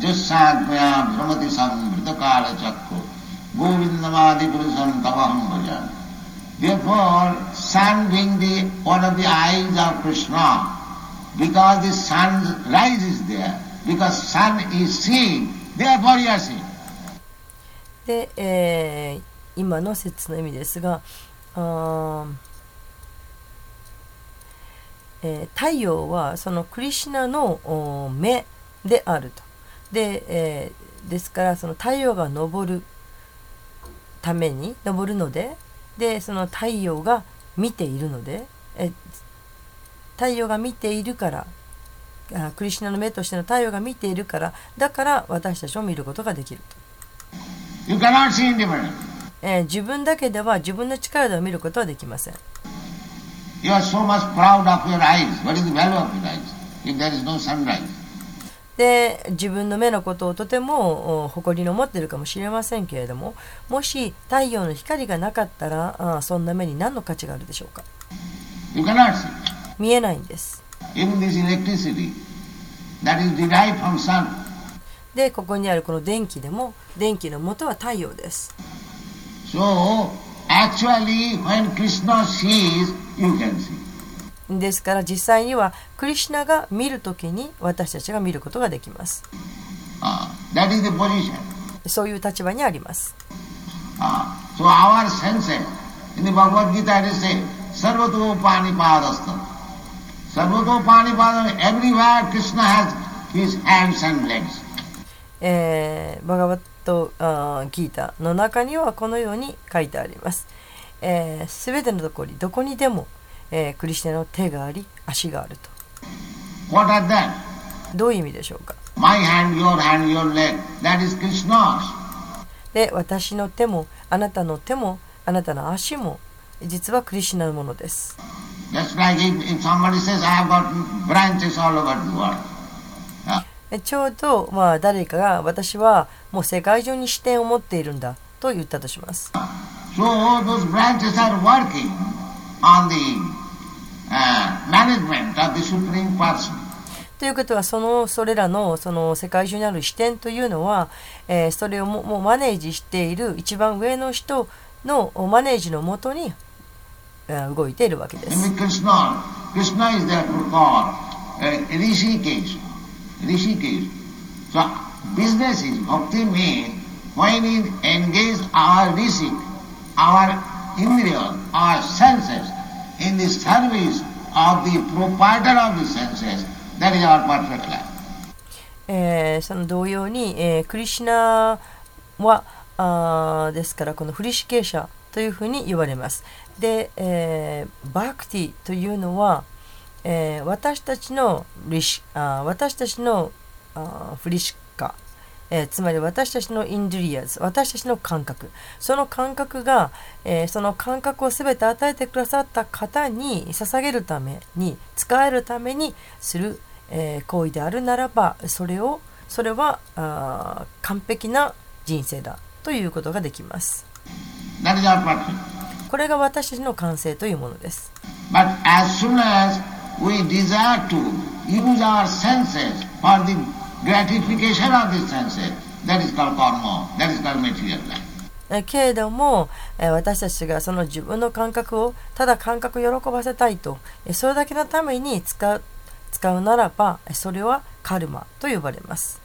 brahmati samvrita kala chakko. Govindamadi purusham tavaham bhajan. Therefore, sun being the one of the eyes of Krishna, because the sun rises there, because sun is seeing, therefore you are seeing. で、えー今の説の意味ですが、あえー太陽はそのクリシナの目であると。で、えーですからその太陽が昇るために昇るのででその太陽が見ているのでえ太陽が見ているからあクリシュナの目としての太陽が見ているからだから私たちを見ることができると。You cannot see independently. えー自分だけでは自分の力では見ることはできません。You are so much proud of your eyes. What is the value of your eyes? If there is no sunrise? で自分の目のことをとてもお誇りに思っているかもしれませんけれどももし太陽の光がなかったらあそんな目に何の価値があるでしょうか？You cannot see. 見えないんです Even this electricity that is derived from sun. でここにあるこの電気でも電気の元は太陽です So actually when Krishna sees, you can see. ですから実際にはクリシナが見るときに私たちが見ることができます。Uh, そういう立場にあります。バガバットギータの中にはこのように書いてあります。す、え、べ、ー、てのところにどこにでもえ、クリシナの手があり足があると。どういう意味でしょうか？で私の手もあなたの手もあなたの足も実はクリシナのものです。えちょうど、まあ、誰かが私はもう世界中に視点を持っているんだと言ったとします。ということはそ,のそれらの,その世界中にある視点というのは、えー、それをもうマネージしている一番上の人のマネージのもとに動いているわけです。our ス in the service of the proprietor of the senses, that is our perfect life. えーその同様に、えークリシナはあですからこのフリシケーシャというふうに言われます。で、えーバクティというのは、えー私たちのリシあ私たちのあフリシカ、えーつまり私たちのインドリアズ私たちの感覚その感覚が、えーその感覚を全て与えてくださった方に捧げるために使えるためにする、えー行為であるならばそれをそれはあー完璧な人生だということができます。これが私たちの完成というものです。But as soon as we desire to use our senses for the gratification of this sense. That is called karma. That is called けれども私たちがその自分の感覚をただ感覚を喜ばせたいとそれだけのために使う,使うならばそれはカルマと呼ばれます。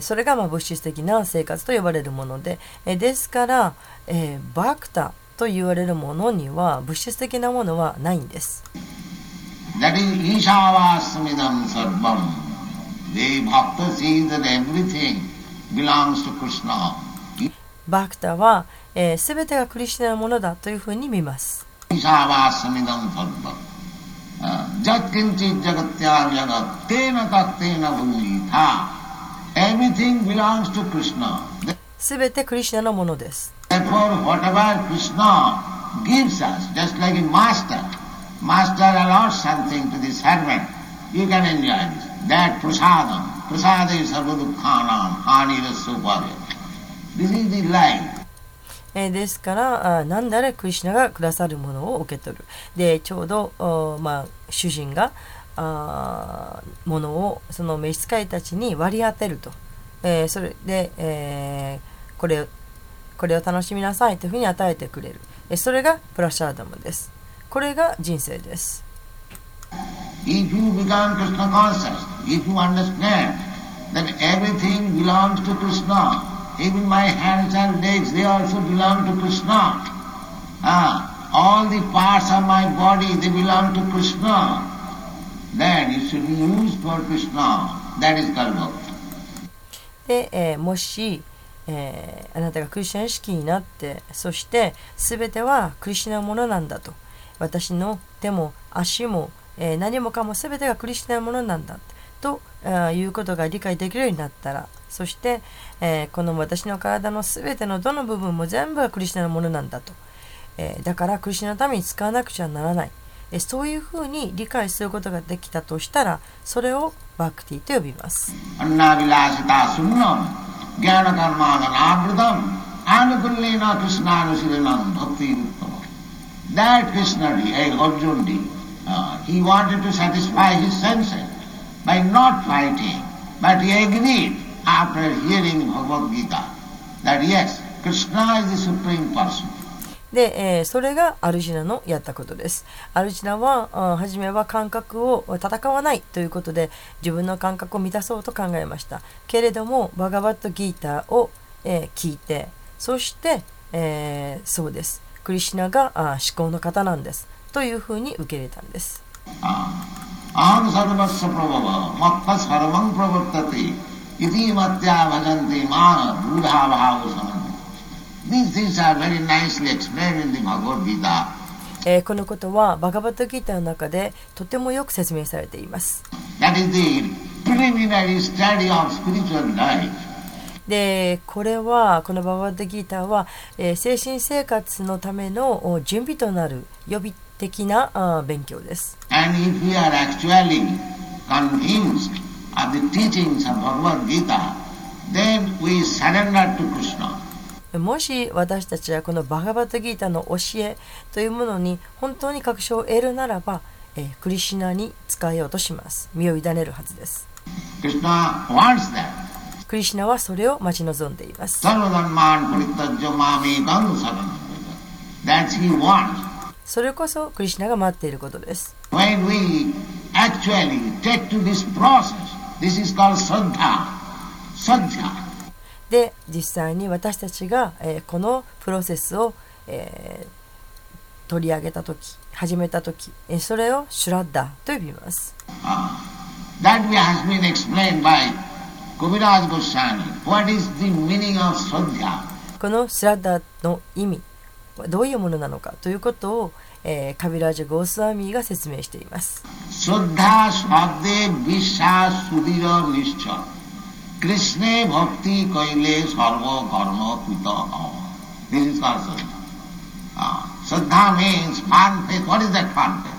それが物質的な生活と呼ばれるものでですからバクターと言われるものには物質的なものはないんです。バクタは、えー、全てがクリスナのものだというふうに見ます。すべてクリシナのものです。Therefore, whatever Krishna gives us, just like a master, master allows something to the servant, you can enjoy this. That prasadam, prasada is sarvadukkhanam, hani rasupare. This is the life. えーですからあ何であれクリシナがくださるものを受け取るでちょうどまあ、主人があものをその召使いたちに割り当てると、えーそれで、えーこれこれを楽しみなさいというふうに与えてくれる。それがプラシアードムです。これが人生です。で、え、もしえーあなたがクリスチャン意識になってそして全てはクリスチャンのものなんだと。私の手も足も、えー何もかも全てがクリスチャンのものなんだということが理解できるようになったら。そして、えーこの私の体の全てのどの部分も全部がクリスチャンのものなんだと、えだからクリスチャンのために使わなくちゃならない。えそういうふうに理解することができたとしたらそれをバクティと呼びます。Karmadhanavritam, anukullena krishnanushiranam bhakti ruttama. That Krishna, eh, Arjuna, uh, he wanted to satisfy his senses by not fighting, but he agreed after hearing Bhagavad Gita that yes, Krishna is the supreme person. で、えーそれがアルジナのやったことです。アルジナは、あ初めは感覚を戦わないということで自分の感覚を満たそうと考えました。けれども、バガバットギーターを、えー聞いて、そして、えーそうです。クリシナがあ思考の方なんです。というふうに受け入れたんです。aham sarvasya prabhava matta sarvam pravartati iti matya bhajanti mana buddha bhava えーこのことはバガバットギーターの中でとてもよく説明されています。That is the preliminary study of spiritual life. でこれはこのバガバットギーターは、えー精神生活のためのお準備となる予備的なあ勉強です。And if we are actually convinced of the teachings of Bhagavad Gita, then we surrender to Krishna. もし私たちはこのバガバトギータの教えというものに本当に確証を得るならば、え、クリシナに使えようとします。身を委ねるはずです。クリシナはそれを待ち望んでいます。それこそクリシナが待っていることです。で実際に私たちが、えー、このプロセスを、えー、取り上げた時始めた時、えー、それをシュラッダと呼びます。このシュラッダの意味どういうものなのかということを、えー、カビラージ・ゴースワミーが説明しています。シュラッダ・ッデ・ビシャ・スディラ・ニッャকৃষ্ণে ভক্তি কইলে সর্বকর্ম কৃত this is call শ্রদ্ধা শ্রদ্ধা means farm faith what is that farm faith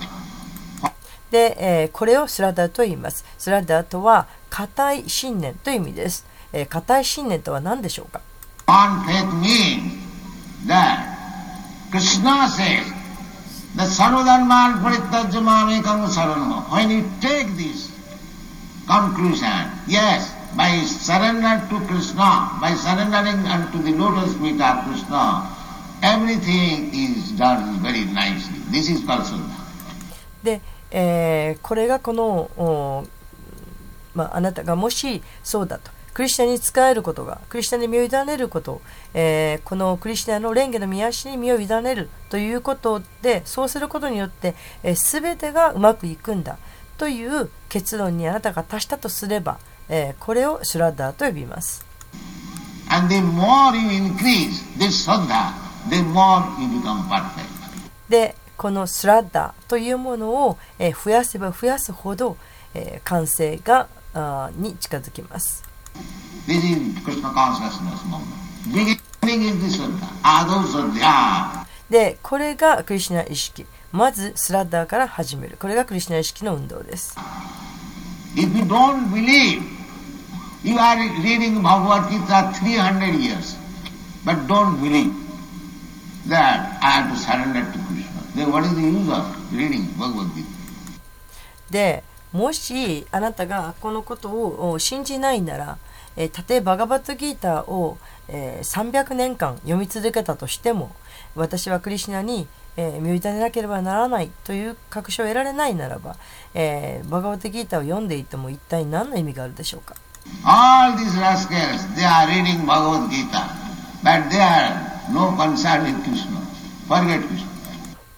で、えーこれをスラッダーと言います。スラッダーとは固い信念という意味です。えー固い信念とは何でしょうか Firm faith means that Krishna says that sarvadharman parityajya mamekam saranam. When you take this conclusion, yes, by surrender to Krishna, by surrendering unto the lotus feet of Krishna, everything is done very nicely. This is called Saddha. で、えーこれがこの、おまあ、あなたがもしそうだとクリスチャンに仕えることがクリスチャンに身を委ねること、えーこのクリスチャンの蓮華の御足に身を委ねるということでそうすることによって、えー全てがうまくいくんだという結論にあなたが達したとすれば、これをスラッダーと呼びます。で、このスラッダーというものを、増やせば増やすほど、完成がに近づきます。で、これがクリシナ意識。まずスラッダーから始める。これがクリシナ意識の運動です。If you don't believe, you are reading Bhagavad Gita 300 years, but don't believe that I have to surrender to Krishna. Then what is the use of reading Bhagavad Gita? でもしあなたがこのことを信じないなら、えーたとえバガバットギーターを、えー300年間読み続けたとしても私はクリシュナに、えー身を委ねなければならないという確証を得られないならば、えーバガバットギーターを読んでいても一体何の意味があるでしょうか？All these rascals, they are reading Bhagavad Gita, but they are no concern with Krishna. Forget Krishna.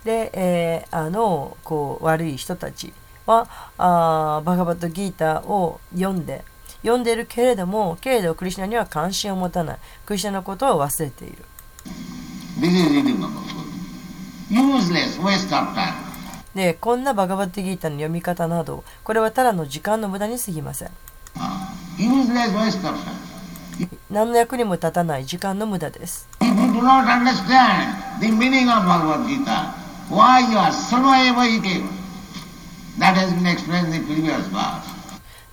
で、えーあのこう悪い人たちはあーバガバットギーターを読んで読んでいるけれどもけれどクリシュナには関心を持たないクリシュナのことを忘れている This is reading Bhagavad. でこんなバガバッドギータの読み方などこれはただの時間の無駄にすぎません。何の役にも立たない時間の無駄です。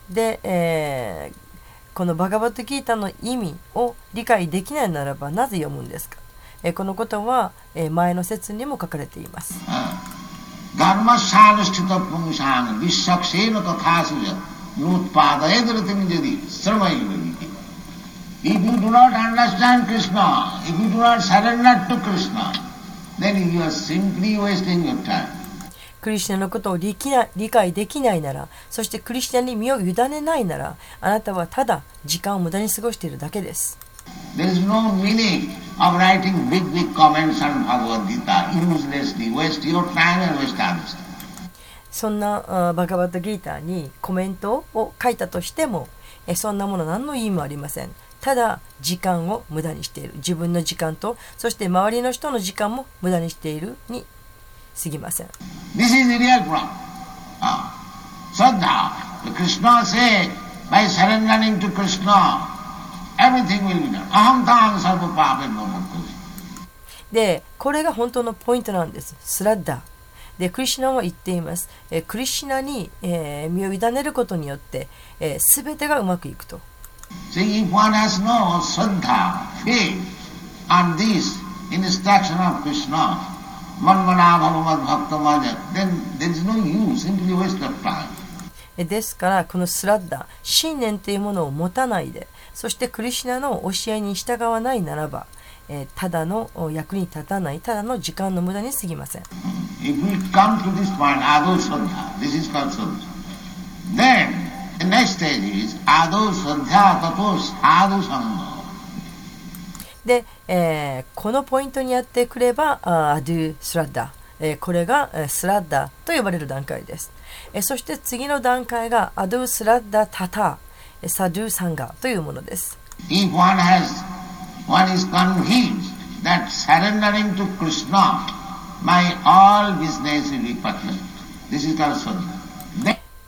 で、えー、このバガバッドギータの意味を理解できないならばなぜ読むんですか？えこのことは、え前の説にも書かれています。ガマタプムシャン、シクリカスジャ、ノーエドティジ、イティ。クナのことを理解できないなら、そしてクリシナに身を委ねないなら、あなたはただ時間を無駄に過ごしているだけです。There is no meaning of writing big, big comments on Bhagavad Gita uselessly. Waste your time and waste others. そんなバガバットギーターにコメントを書いたとしてもえそんなもの何の意味もありませんただ時間を無駄にしている自分の時間とそして周りの人の時間も無駄にしているに過ぎません This is the real problem. Ah. Saddha, the Krishna said, by surrendering to Krishna, で、これが本当のポイントなんです。スラッダ。で、クリシナは言っています。えクリシナに、え、身を委ねることによって、す、べ、てがうまくいくと。ですから、このスラッダ、信念というものを持たないで、そしてクリシュナの教えに従わないならば、えーただのお役に立たないただの時間の無駄に過ぎません if we come to this point, Ado Swadha, this is called Swadha. Then the next stage is Ado Swadha Tato Sadhu Sangha. で、えーこのポイントにやってくれば、アドゥスラッダ、えーこれが、えースラッダと呼ばれる段階です。えーそして次の段階がアドゥスラッダタタ、えーサドゥサンガというものです。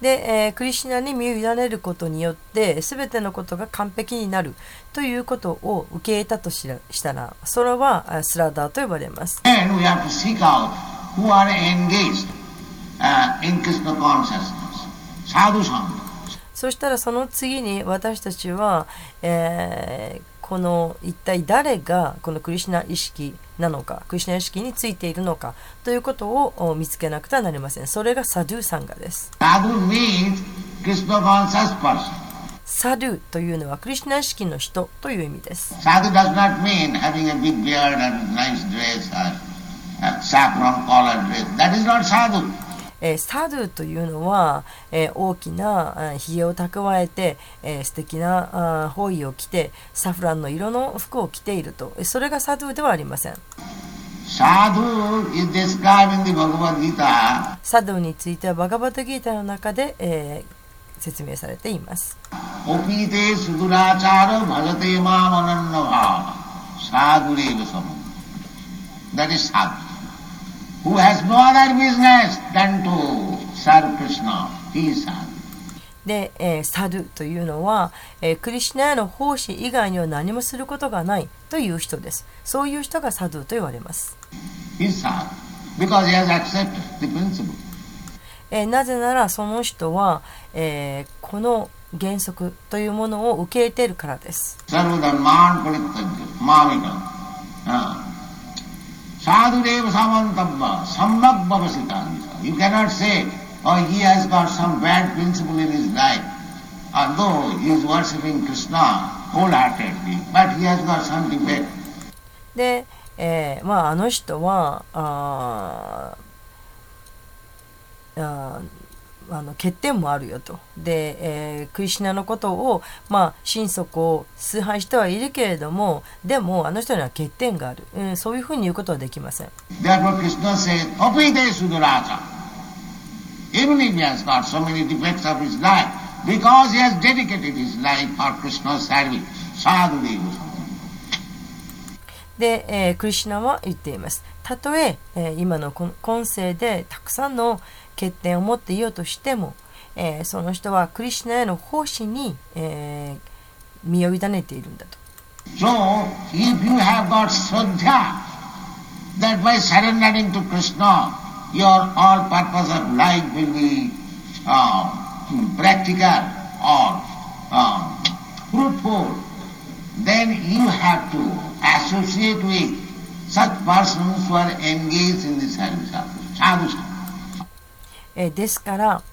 で、クリシナに見を委ねることによってすべてのことが完璧になるということを受け入れたとし,たらそれはスラダーと呼ばれます。Who are engaged uh, in Krishna. そしたらその次に私たちは、え、この一体誰がこのクリシナ意識なのか、クリシナ意識についているのかということを見つけなくてはなりません。それがサドゥさんがです。サドゥ means Krishna サドゥというのはクリシナ意識の人という意味です。サドゥ does not。えー、サドゥというのは、えー、大きなひげを蓄えて、えー、素敵なあ包囲を着てサフランの色の服を着ているとそれがサドゥではありません。サドゥについてはバガバタギータの中で、えー、説明されています。That is で、えー、サルというのは、クリシナへの奉仕以外には何もすることがないという人です。そういう人がサドゥと言われます。なぜならその人は、この原則というものを受け入れているからです。Sadhudev Samantabha, Samyak Bhavasita. You cannot say, oh, he has got some bad principle in his life. Although he is worshipping Krishna wholeheartedly, but he has got some defect. で、えー、まああの人はあああの欠点もあるよとで、えー、クリシナのことをまあ心底を崇拝してはいるけれどもでもあの人には欠点がある、うん、そういうふうに言うことはできません。で、えー、クリシナは言っています。たとええー、今の今世でたくさんの、欠点を持っていようとしても、えーその人はクリシナへの奉仕に、えー身を委ねているんだと So, if you have got Swadhyā, that by surrendering to Krishna, your all purpose of life will be uh, practical or uh, fruitful, then you have to associate with such persons who are engaged in the service of sadhu sangha. えーですから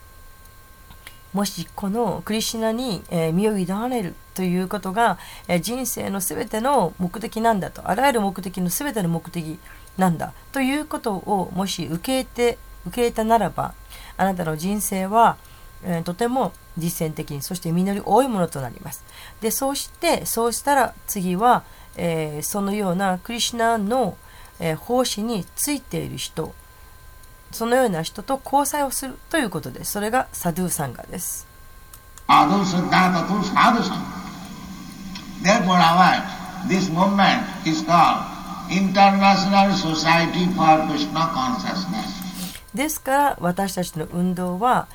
もしこのクリシナに、え身を委ねるということが、え人生のすべての目的なんだとあらゆる目的のすべての目的なんだということをもし受け入れて受け入れたならばあなたの人生は、えとても実践的にそして実り多いものとなります。でそうしてそうしたら次は、えーそのようなクリシナの、えー奉仕についている人そのような人と交際をするということです。それがサドゥーサンガです。ですから私たちの運動は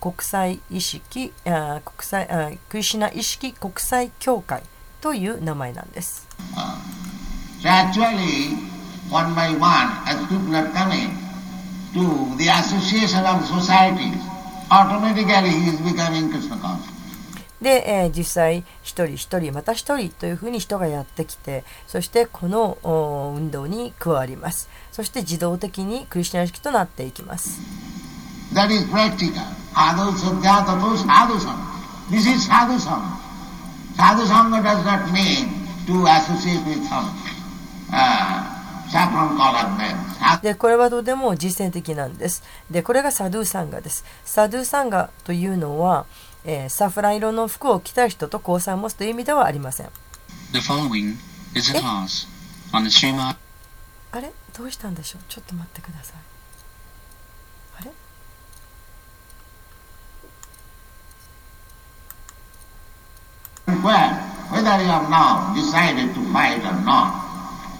国際意識国際クリシナ意識国際協会という名前なんです。To the association of societies, automatically he is becoming Krishna conscious. で、えー実際一人一人また一人というふうに人がやってきてそしてこのお運動に加わりますそして自動的にクリシュナ意識となっていきます That is practical. Adu Saddha Tatu Sadhu Sangha. This is Sadhu Sangha. Sadhu Sangha does not mean to associate with some uh, でこれはとても実践的なんです。でこれがサドゥーサンガです。サドゥーサンガというのは、えーサフラン色の服を着た人と交際を持つという意味ではありません。The following is a class on the Srimad あれ？どうしたんでしょう？ちょっと待ってください。あれ？Well, whether you have now decided to fight or not,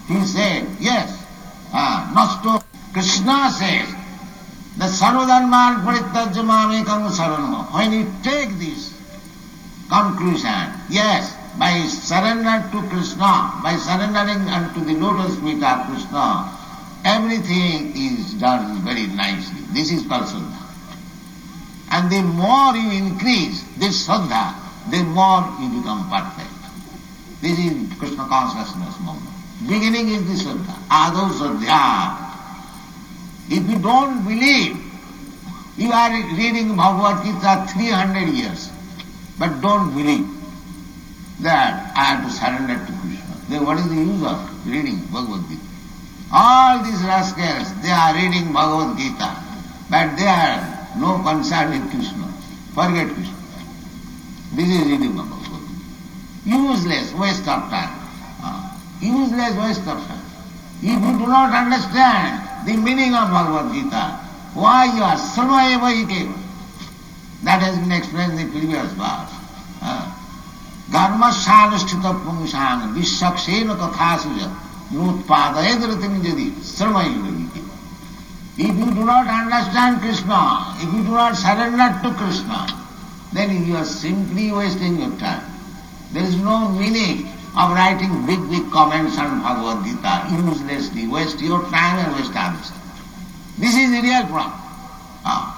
he said, yes, uh. Krishna says, the sarvadharman paritajamamekam saranam. When you take this conclusion, yes, by surrender to Krishna, by surrendering unto the lotus feet of Krishna, everything is done very nicely. This is called. And the more you increase this Saddha, the more you become perfect. This is Krishna consciousness moment. Beginning is the Saddha, Ado Saddha. If you don't believe, you are reading Bhagavad Gita 300 years, but don't believe that I have to surrender to Krishna. Then what is the use of reading Bhagavad Gita? All these rascals, they are reading Bhagavad Gita, but they are no concern with Krishna. Forget Krishna. This is reading Bhagavad Gita. Useless waste of time. Ah, useless of time. If you do not understand the meaning of Bhagavad Gita, why you are sarva eva That has been explained in the previous verse. Ah. धर्मशानुष्ठित पुंसांग विश्वक्षेन तथा सुज नोत्पादयद रतिम यदि श्रमयुगी If you do not understand Krishna, if you do not surrender to Krishna, then you are simply wasting your time. There is no meaning of writing big, big comments on Bhagavad Gita uselessly. Waste your time and waste others. This is the real problem. Ah.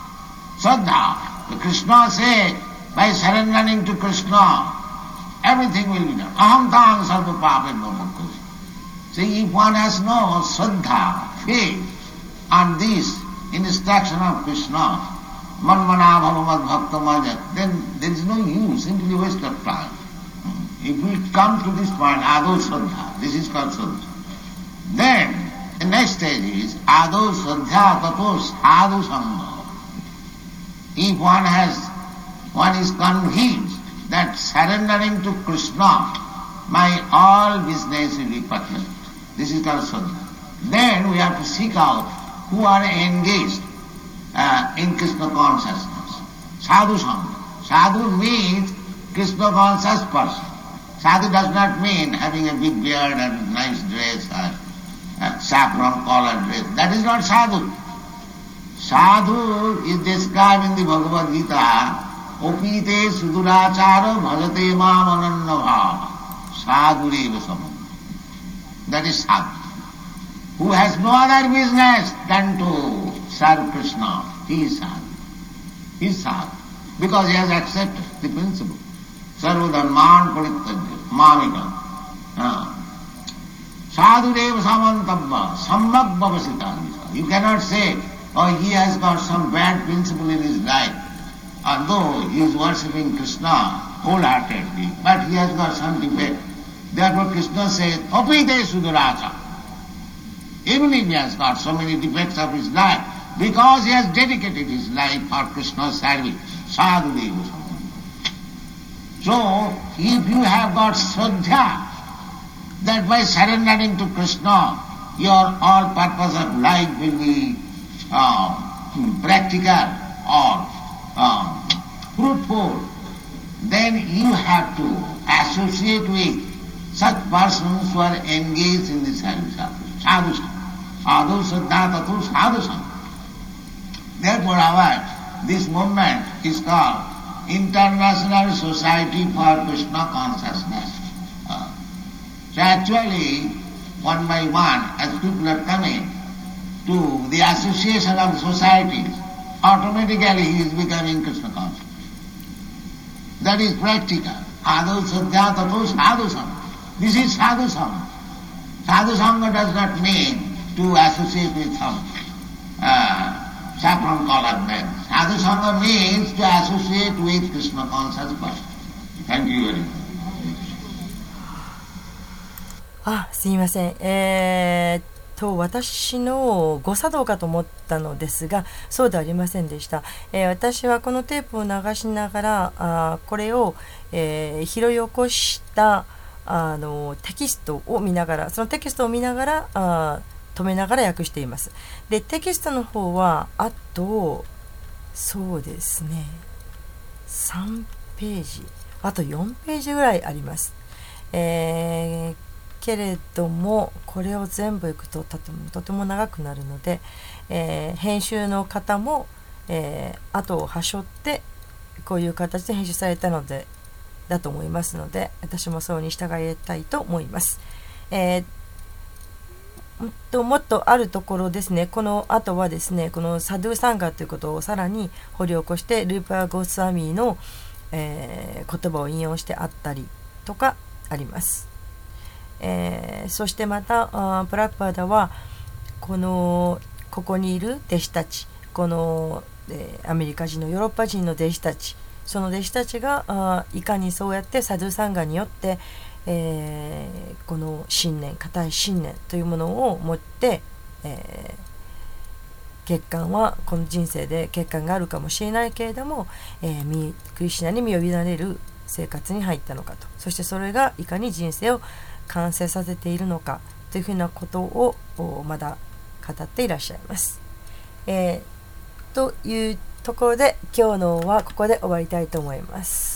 Sadha, the Krishna said, by surrendering to Krishna, everything will be done. Aham tang sarva pape bhavakkasi. See, if one has no Sadha, faith, on this instruction of Krishna, manmana bhavamad then there is no use, simply waste of time. If we come to this point, ado Sadha, this is called Sadha. Then, the next stage is ado Sadha tato sadhu sangha. If one has, one is convinced that surrendering to Krishna, my all business will be. This is called Sadha. Then we have to seek out who are engaged uh, in Krishna consciousness. Sadhu Sangha. Sadhu means Krishna conscious person. Sadhu does not mean having a big beard and nice dress or uh, saffron colored dress. That is not sadhu. Sadhu is described in the Bhagavad Gita. Opite sudurachara bhajate mam anannava. Sadhureva samam. That is sadhu. Who has no other business than to serve Krishna. He is sadhu. He is sadhu. Because he has accepted the principle. Sarvadharman paritajya, मामिका साधुदेव समंतम्मा सम्यक बबसित you cannot say और he has got some bad principle in his life though is worshipping Krishna wholeheartedly but he has got some defect that what Krishna say OP दे सुधुराजा even if has got so many defect of his life because he has dedicated his life for Krishna सैडवी साधुदेव समंत So, if you have got Shraddha, that by surrendering to Krishna, your all purpose of life will be um, practical or um, fruitful, then you have to associate with such persons who are engaged in the service of sadhu. Sadhu Siddha Tatu. Therefore our, this movement is called International Society for Krishna Consciousness. Uh, so actually, one by one, as people are coming to the association of societies, automatically he is becoming Krishna conscious. That is practical. Adu Sadhya Sadhu. This is Sadhu Sangha. Sadhu Sangha does not mean to associate with some uh, saffron colored men. Sadhu Sangha means to associate with Krishna conscious person. Thank you very much. あ、すいません。えーっと私の誤作動かと思ったのですがそうではありませんでした、えー、私はこのテープを流しながらあこれを、えー、拾い起こしたあのテキストを見ながらそのテキストを見ながらあ止めながら訳していますでテキストの方はあとそうですね3ページあと4ページぐらいあります、えー、けれどもこれを全部いくととてもとても長くなるので、えー、編集の方も、えー、後をはしょってこういう形で編集されたのでだと思いますので私もそうに従いたいと思います。えーともっとあるところですね、この後はですね、このサドゥサンガということをさらに掘り起こして、ルーパー・ゴスワミーの、えー、言葉を引用してあったりとかあります。えー、そしてまたプラッパーダはこのここにいる弟子たちこの、えー、アメリカ人のヨーロッパ人の弟子たちその弟子たちがあいかにそうやってサドゥサンガによって、えー、この信念固い信念というものを持って、えー、欠陥はこの人生で欠陥があるかもしれないけれども、えー、クリシナに身を委ねる生活に入ったのかとそしてそれがいかに人生を完成させているのかというふうなことをまだ語っていらっしゃいます。えー、というところで今日のはここで終わりたいと思います。